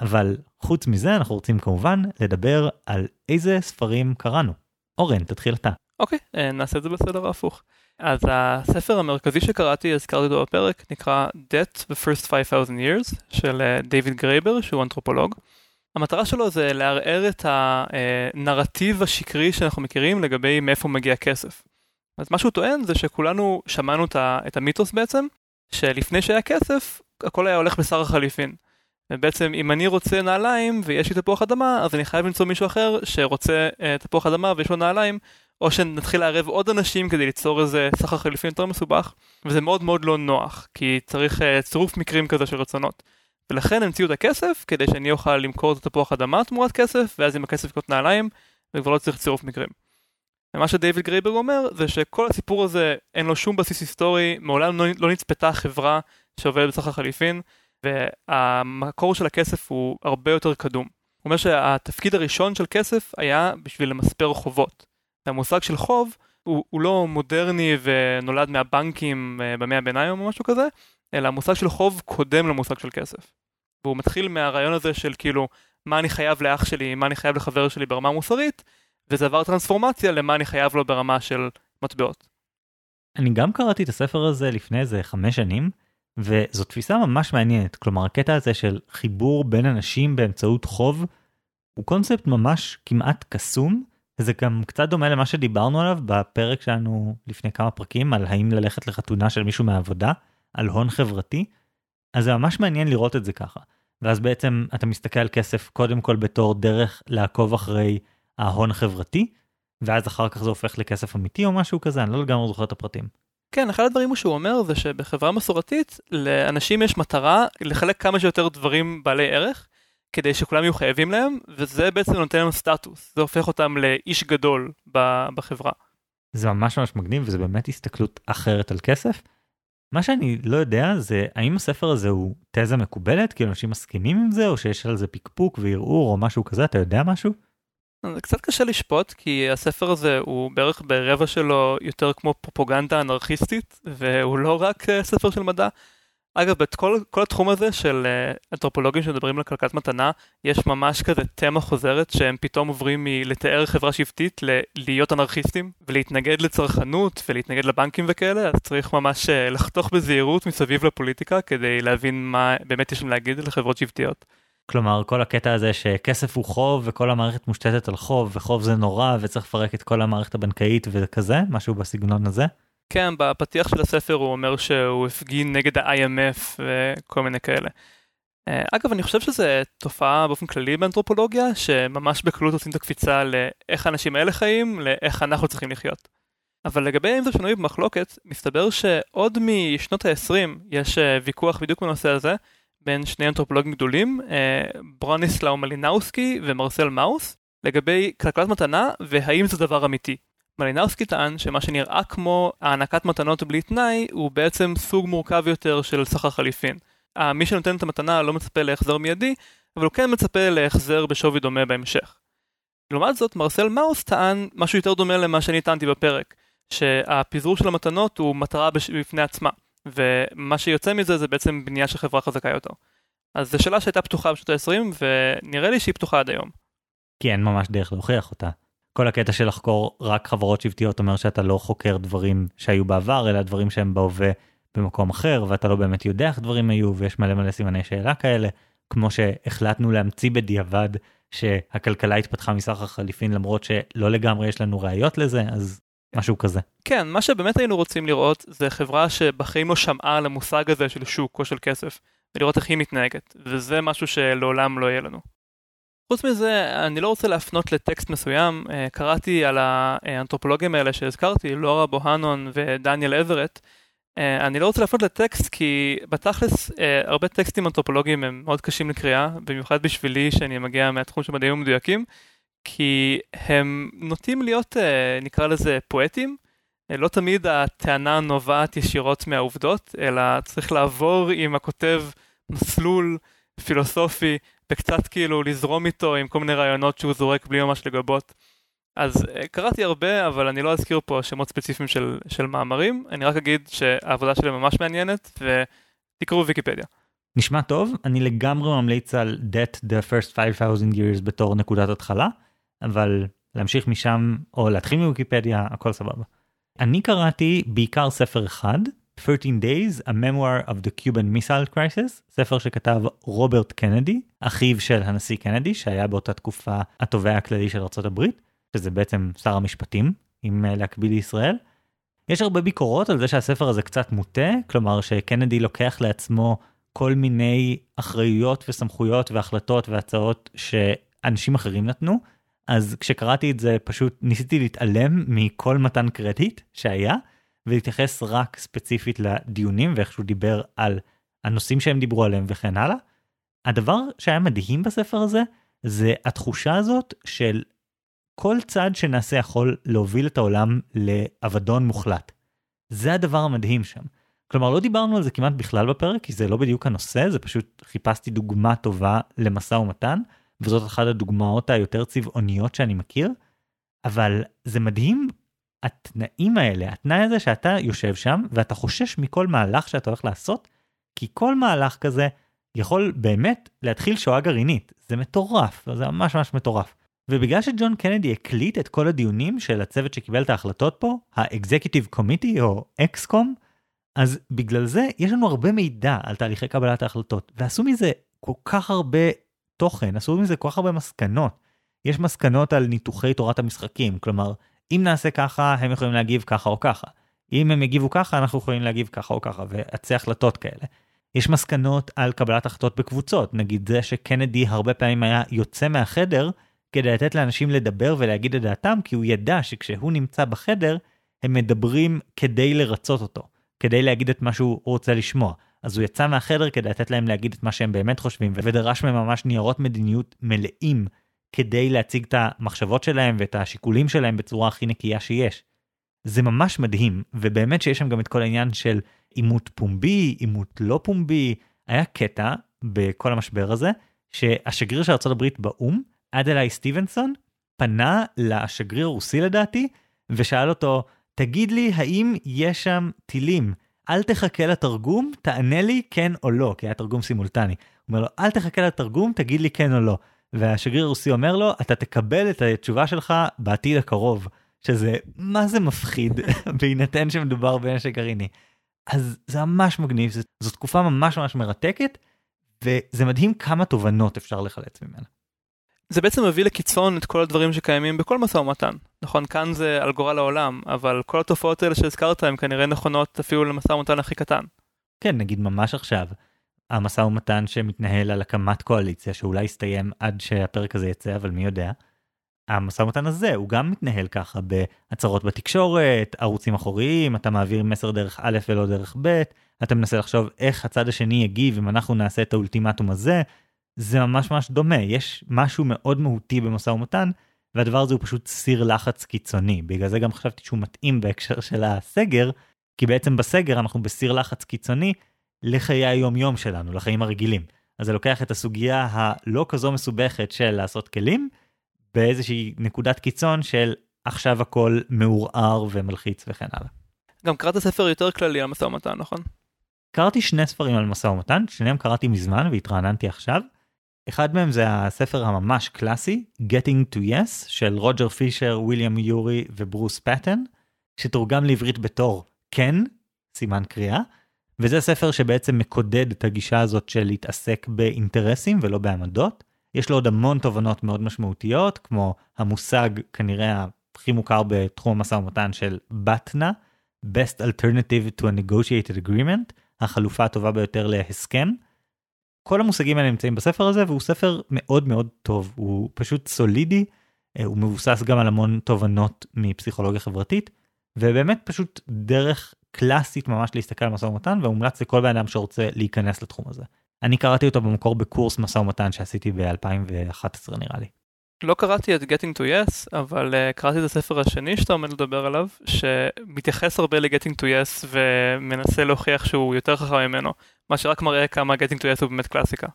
אבל חוץ מזה אנחנו רוצים כמובן לדבר על איזה ספרים קראנו. אורן, תתחיל אתה. אוקיי, אה, נעשה את זה בסדר ההפוך. אז הספר המרכזי שקראתי, הזכרתי אותו בפרק, נקרא Debt the First 5,000 Years של דיוויד גרייבר שהוא אנתרופולוג. המטרה שלו זה לערער את הנרטיב השקרי שאנחנו מכירים לגבי מאיפה מגיע כסף. אז מה שהוא טוען זה שכולנו שמענו את המיתוס בעצם, שלפני שהיה כסף, הכל היה הולך בסחר החליפין. ובעצם אם אני רוצה נעליים ויש לי תפוח אדמה, אז אני חייב למצוא מישהו אחר שרוצה אה, תפוח אדמה ויש לו נעליים, או שנתחיל לערב עוד אנשים כדי ליצור איזה סחר חליפין יותר מסובך, וזה מאוד מאוד לא נוח, כי צריך אה, צירוף מקרים כזה של רצונות. ולכן המציאו את הכסף כדי שאני אוכל למכור את התפוח אדמה תמורת כסף, ואז עם הכסף לקנות נעליים, וכבר לא צריך צירוף מקרים. ומה שדייוויד גרייבר אומר זה שכל הסיפור הזה אין לו שום בסיס היסטורי, מעולם לא, לא נצפתה חברה שעובדת בסחר חליפין, והמקור של הכסף הוא הרבה יותר קדום. הוא אומר שהתפקיד הראשון של כסף היה בשביל למספר חובות. והמושג של חוב הוא, הוא לא מודרני ונולד מהבנקים אה, במאה הביניים או משהו כזה, אלא המושג של חוב קודם למושג של כסף. והוא מתחיל מהרעיון הזה של כאילו, מה אני חייב לאח שלי, מה אני חייב לחבר שלי ברמה מוסרית, וזה עבר טרנספורמציה למה אני חייב לו ברמה של מטבעות. אני גם קראתי את הספר הזה לפני איזה חמש שנים, וזו תפיסה ממש מעניינת. כלומר, הקטע הזה של חיבור בין אנשים באמצעות חוב, הוא קונספט ממש כמעט קסום, וזה גם קצת דומה למה שדיברנו עליו בפרק שלנו לפני כמה פרקים, על האם ללכת לחתונה של מישהו מהעבודה. על הון חברתי, אז זה ממש מעניין לראות את זה ככה. ואז בעצם אתה מסתכל על כסף קודם כל בתור דרך לעקוב אחרי ההון החברתי, ואז אחר כך זה הופך לכסף אמיתי או משהו כזה, אני לא לגמרי זוכר את הפרטים. כן, אחד הדברים שהוא אומר זה שבחברה מסורתית, לאנשים יש מטרה לחלק כמה שיותר דברים בעלי ערך, כדי שכולם יהיו חייבים להם, וזה בעצם נותן להם סטטוס, זה הופך אותם לאיש גדול בחברה. זה ממש ממש מגניב וזה באמת הסתכלות אחרת על כסף. מה שאני לא יודע זה האם הספר הזה הוא תזה מקובלת כי אנשים מסכימים עם זה או שיש על זה פקפוק וערעור או משהו כזה אתה יודע משהו? זה קצת קשה לשפוט, כי הספר הזה הוא בערך ברבע שלו יותר כמו פרופוגנדה אנרכיסטית, והוא לא רק אה, ספר של מדע. אגב, את כל, התחום הזה של uh, אנתרופולוגים שמדברים על כלכלת מתנה, יש ממש כזה תמה חוזרת שהם פתאום עוברים מלתאר חברה שבטית ללהיות אנרכיסטים ולהתנגד לצרכנות ולהתנגד לבנקים וכאלה, אז צריך ממש uh, לחתוך בזהירות מסביב לפוליטיקה כדי להבין מה באמת יש להם להגיד לחברות שבטיות. כלומר כל הקטע הזה שכסף הוא חוב וכל המערכת מושתתת על חוב וחוב זה נורא וצריך לפרק את כל המערכת הבנקאית וכזה משהו בסגנון הזה. כן בפתיח של הספר הוא אומר שהוא הפגין נגד ה-IMF וכל מיני כאלה. אה, אגב אני חושב שזה תופעה באופן כללי באנתרופולוגיה שממש בקלות עושים את הקפיצה לאיך האנשים האלה חיים לאיך אנחנו צריכים לחיות. אבל לגבי אם זה שנוי במחלוקת מסתבר שעוד משנות ה-20 יש אה, ויכוח בדיוק בנושא הזה. בין שני אנתרופולוגים גדולים, אה, ברוניסלאו מלינאוסקי ומרסל מאוס, לגבי כלכלת מתנה והאם זה דבר אמיתי. מלינאוסקי טען שמה שנראה כמו הענקת מתנות בלי תנאי הוא בעצם סוג מורכב יותר של סחר חליפין. מי שנותן את המתנה לא מצפה להחזר מיידי, אבל הוא כן מצפה להחזר בשווי דומה בהמשך. לעומת זאת, מרסל מאוס טען משהו יותר דומה למה שאני טענתי בפרק, שהפיזור של המתנות הוא מטרה בפני עצמה. ומה שיוצא מזה זה בעצם בנייה של חברה חזקה יותר. אז זו שאלה שהייתה פתוחה בשנות ה-20 ונראה לי שהיא פתוחה עד היום. כי אין ממש דרך להוכיח אותה. כל הקטע של לחקור רק חברות שבטיות אומר שאתה לא חוקר דברים שהיו בעבר אלא דברים שהם בהווה במקום אחר ואתה לא באמת יודע איך דברים היו ויש מלא מלא סימני שאלה כאלה כמו שהחלטנו להמציא בדיעבד שהכלכלה התפתחה מסחר חליפין למרות שלא לגמרי יש לנו ראיות לזה אז משהו כזה. כן, מה שבאמת היינו רוצים לראות זה חברה שבחיים לא שמעה על המושג הזה של שוק או של כסף, ולראות איך היא מתנהגת, וזה משהו שלעולם לא יהיה לנו. חוץ מזה, אני לא רוצה להפנות לטקסט מסוים, אה, קראתי על האנתרופולוגים האלה שהזכרתי, לורה בוהנון ודניאל אברט, אה, אני לא רוצה להפנות לטקסט כי בתכלס אה, הרבה טקסטים אנתרופולוגיים הם מאוד קשים לקריאה, במיוחד בשבילי שאני מגיע מהתחום של מדעים מדויקים. כי הם נוטים להיות, נקרא לזה, פואטים. לא תמיד הטענה נובעת ישירות מהעובדות, אלא צריך לעבור עם הכותב מסלול פילוסופי, וקצת כאילו לזרום איתו עם כל מיני רעיונות שהוא זורק בלי ממש לגבות. אז אה, קראתי הרבה, אבל אני לא אזכיר פה שמות ספציפיים של, של מאמרים, אני רק אגיד שהעבודה שלי ממש מעניינת, ותקראו ויקיפדיה. נשמע טוב, אני לגמרי ממליץ על That the First 5,000 Years בתור נקודת התחלה. אבל להמשיך משם או להתחיל מוויקיפדיה הכל סבבה. אני קראתי בעיקר ספר אחד 13 Days, A Memoir of the Cuban Missile Crisis, ספר שכתב רוברט קנדי, אחיו של הנשיא קנדי, שהיה באותה תקופה התובע הכללי של ארה"ב, שזה בעצם שר המשפטים, אם אה, להקביל לישראל. יש הרבה ביקורות על זה שהספר הזה קצת מוטה, כלומר שקנדי לוקח לעצמו כל מיני אחריויות וסמכויות והחלטות והצעות שאנשים אחרים נתנו, אז כשקראתי את זה פשוט ניסיתי להתעלם מכל מתן קרדיט שהיה ולהתייחס רק ספציפית לדיונים ואיך שהוא דיבר על הנושאים שהם דיברו עליהם וכן הלאה. הדבר שהיה מדהים בספר הזה זה התחושה הזאת של כל צעד שנעשה יכול להוביל את העולם לאבדון מוחלט. זה הדבר המדהים שם. כלומר לא דיברנו על זה כמעט בכלל בפרק כי זה לא בדיוק הנושא זה פשוט חיפשתי דוגמה טובה למשא ומתן וזאת אחת הדוגמאות היותר צבעוניות שאני מכיר, אבל זה מדהים התנאים האלה, התנאי הזה שאתה יושב שם ואתה חושש מכל מהלך שאתה הולך לעשות, כי כל מהלך כזה יכול באמת להתחיל שואה גרעינית. זה מטורף, זה ממש ממש מטורף. ובגלל שג'ון קנדי הקליט את כל הדיונים של הצוות שקיבל את ההחלטות פה, ה-Executive Committee או XCOM, אז בגלל זה יש לנו הרבה מידע על תהליכי קבלת ההחלטות, ועשו מזה כל כך הרבה תוכן, עשו מזה כל כך הרבה מסקנות. יש מסקנות על ניתוחי תורת המשחקים, כלומר, אם נעשה ככה, הם יכולים להגיב ככה או ככה. אם הם יגיבו ככה, אנחנו יכולים להגיב ככה או ככה, ועצי החלטות כאלה. יש מסקנות על קבלת החלטות בקבוצות, נגיד זה שקנדי הרבה פעמים היה יוצא מהחדר כדי לתת לאנשים לדבר ולהגיד את דעתם, כי הוא ידע שכשהוא נמצא בחדר, הם מדברים כדי לרצות אותו, כדי להגיד את מה שהוא רוצה לשמוע. אז הוא יצא מהחדר כדי לתת להם להגיד את מה שהם באמת חושבים, ודרש מהם ממש ניירות מדיניות מלאים כדי להציג את המחשבות שלהם ואת השיקולים שלהם בצורה הכי נקייה שיש. זה ממש מדהים, ובאמת שיש שם גם את כל העניין של עימות פומבי, עימות לא פומבי. היה קטע בכל המשבר הזה, שהשגריר של ארה"ב באו"ם, אדלי סטיבנסון, פנה לשגריר הרוסי לדעתי, ושאל אותו, תגיד לי, האם יש שם טילים? אל תחכה לתרגום, תענה לי כן או לא, כי היה תרגום סימולטני. הוא אומר לו, אל תחכה לתרגום, תגיד לי כן או לא. והשגריר הרוסי אומר לו, אתה תקבל את התשובה שלך בעתיד הקרוב, שזה מה זה מפחיד, בהינתן שמדובר בנשק גרעיני. אז זה ממש מגניב, זו תקופה ממש ממש מרתקת, וזה מדהים כמה תובנות אפשר לחלץ ממנה. זה בעצם מביא לקיצון את כל הדברים שקיימים בכל משא ומתן. נכון, כאן זה על גורל העולם, אבל כל התופעות האלה שהזכרת הן כנראה נכונות אפילו למשא ומתן הכי קטן. כן, נגיד ממש עכשיו, המשא ומתן שמתנהל על הקמת קואליציה, שאולי יסתיים עד שהפרק הזה יצא, אבל מי יודע. המשא ומתן הזה הוא גם מתנהל ככה בהצהרות בתקשורת, ערוצים אחוריים, אתה מעביר מסר דרך א' ולא דרך ב', אתה מנסה לחשוב איך הצד השני יגיב אם אנחנו נעשה את האולטימטום הזה, זה ממש ממש דומה, יש משהו מאוד מהותי במשא ומתן, והדבר הזה הוא פשוט סיר לחץ קיצוני, בגלל זה גם חשבתי שהוא מתאים בהקשר של הסגר, כי בעצם בסגר אנחנו בסיר לחץ קיצוני לחיי היום יום שלנו, לחיים הרגילים. אז זה לוקח את הסוגיה הלא כזו מסובכת של לעשות כלים, באיזושהי נקודת קיצון של עכשיו הכל מעורער ומלחיץ וכן הלאה. גם קראת ספר יותר כללי על משא ומתן, נכון? קראתי שני ספרים על משא ומתן, שניהם קראתי מזמן והתרעננתי עכשיו. אחד מהם זה הספר הממש קלאסי, Getting to Yes, של רוג'ר פישר, ויליאם יורי וברוס פטן, שתורגם לעברית בתור כן, סימן קריאה, וזה ספר שבעצם מקודד את הגישה הזאת של להתעסק באינטרסים ולא בעמדות. יש לו עוד המון תובנות מאוד משמעותיות, כמו המושג כנראה הכי מוכר בתחום המשא ומתן של BATNA, Best Alternative to a Negotiated Agreement, החלופה הטובה ביותר להסכם. כל המושגים האלה נמצאים בספר הזה והוא ספר מאוד מאוד טוב, הוא פשוט סולידי, אה, הוא מבוסס גם על המון תובנות מפסיכולוגיה חברתית, ובאמת פשוט דרך קלאסית ממש להסתכל על משא ומתן ומומלץ לכל בן אדם שרוצה להיכנס לתחום הזה. אני קראתי אותו במקור בקורס משא ומתן שעשיתי ב-2011 נראה לי. לא קראתי את Getting to Yes, אבל uh, קראתי את הספר השני שאתה עומד לדבר עליו, שמתייחס הרבה ל-Getting to Yes ומנסה להוכיח שהוא יותר חכם ממנו, מה שרק מראה כמה Getting to Yes הוא באמת קלאסיקה.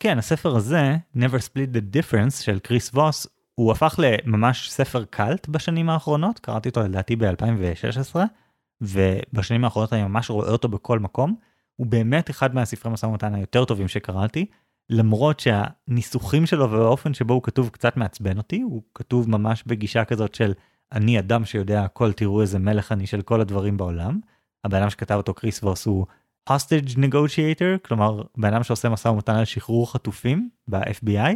כן, הספר הזה, Never Split the Difference של קריס ווס, הוא הפך לממש ספר קאלט בשנים האחרונות, קראתי אותו לדעתי ב-2016, ובשנים האחרונות אני ממש רואה אותו בכל מקום. הוא באמת אחד מהספרי משא ומתן היותר טובים שקראתי, למרות שהניסוחים שלו והאופן שבו הוא כתוב קצת מעצבן אותי, הוא כתוב ממש בגישה כזאת של אני אדם שיודע הכל, תראו איזה מלך אני של כל הדברים בעולם. הבן אדם שכתב אותו קריס ווס הוא hostage negotiator, כלומר בן אדם שעושה משא ומתן על שחרור חטופים ב-FBI,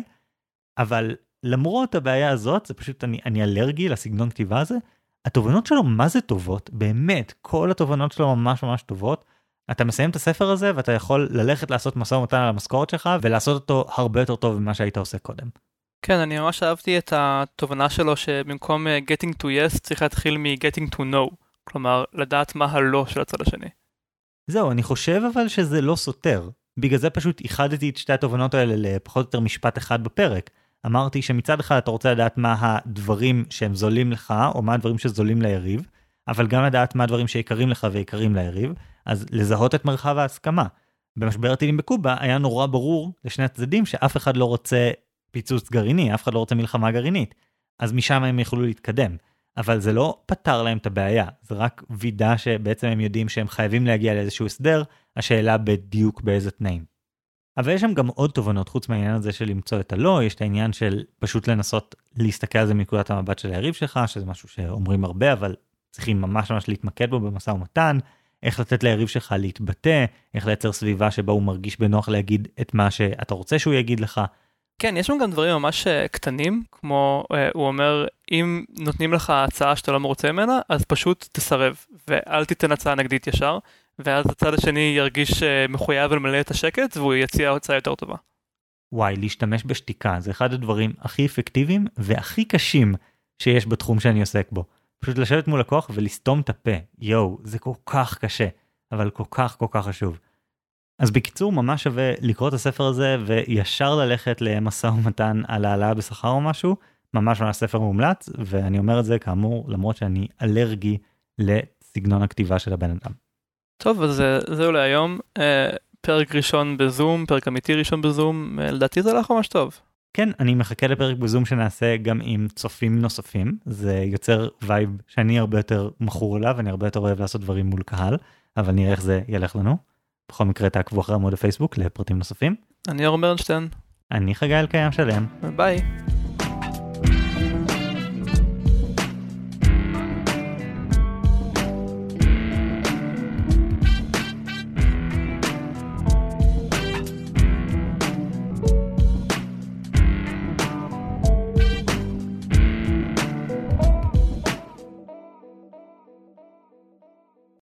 אבל למרות הבעיה הזאת, זה פשוט אני, אני אלרגי לסגנון כתיבה הזה, התובנות שלו מה זה טובות, באמת, כל התובנות שלו ממש ממש טובות. אתה מסיים את הספר הזה ואתה יכול ללכת לעשות משא ומתן על המשכורת שלך ולעשות אותו הרבה יותר טוב ממה שהיית עושה קודם. כן, אני ממש אהבתי את התובנה שלו שבמקום uh, getting to yes צריך להתחיל מ-getting to no, כלומר לדעת מה הלא של הצד השני. זהו, אני חושב אבל שזה לא סותר. בגלל זה פשוט איחדתי את שתי התובנות האלה לפחות או יותר משפט אחד בפרק. אמרתי שמצד אחד אתה רוצה לדעת מה הדברים שהם זולים לך, או מה הדברים שזולים ליריב, אבל גם לדעת מה הדברים שיקרים לך ויקרים ליריב, אז לזהות את מרחב ההסכמה. במשבר הטילים בקובה היה נורא ברור לשני הצדדים שאף אחד לא רוצה פיצוץ גרעיני, אף אחד לא רוצה מלחמה גרעינית. אז משם הם יכלו להתקדם. אבל זה לא פתר להם את הבעיה, זה רק וידא שבעצם הם יודעים שהם חייבים להגיע לאיזשהו הסדר, השאלה בדיוק באיזה תנאים. אבל יש שם גם עוד תובנות חוץ מהעניין הזה של למצוא את הלא, יש את העניין של פשוט לנסות להסתכל על זה מנקודת המבט של היריב שלך, שזה משהו שאומרים הרבה, אבל צריכים ממש ממש להתמקד בו במשא ומתן, איך לתת ליריב שלך להתבטא, איך לייצר סביבה שבה הוא מרגיש בנוח להגיד את מה שאתה רוצה שהוא יגיד לך. כן, יש שם גם דברים ממש אה, קטנים, כמו אה, הוא אומר, אם נותנים לך הצעה שאתה לא מרוצה ממנה, אז פשוט תסרב, ואל תיתן הצעה נגדית ישר, ואז הצד השני ירגיש אה, מחויב למלא את השקט, והוא יציע הצעה יותר טובה. וואי, להשתמש בשתיקה זה אחד הדברים הכי אפקטיביים והכי קשים שיש בתחום שאני עוסק בו. פשוט לשבת מול לקוח ולסתום את הפה, יואו, זה כל כך קשה, אבל כל כך כל כך חשוב. אז בקיצור, ממש שווה לקרוא את הספר הזה וישר ללכת למשא ומתן על העלאה בשכר או משהו, ממש ממש ספר מומלץ, ואני אומר את זה כאמור, למרות שאני אלרגי לסגנון הכתיבה של הבן אדם. טוב, אז אה, זהו להיום. אה, פרק ראשון בזום, פרק אמיתי ראשון בזום, אה, לדעתי זה הלך ממש טוב. כן, אני מחכה לפרק בזום שנעשה גם עם צופים נוספים, זה יוצר vibe שאני הרבה יותר מכור אליו, אני הרבה יותר אוהב לעשות דברים מול קהל, אבל נראה איך זה ילך לנו. בכל מקרה תעקבו אחרי עמוד הפייסבוק לפרטים נוספים. אני אורן ברנשטיין, אני חגי אלקיים שלם, ביי.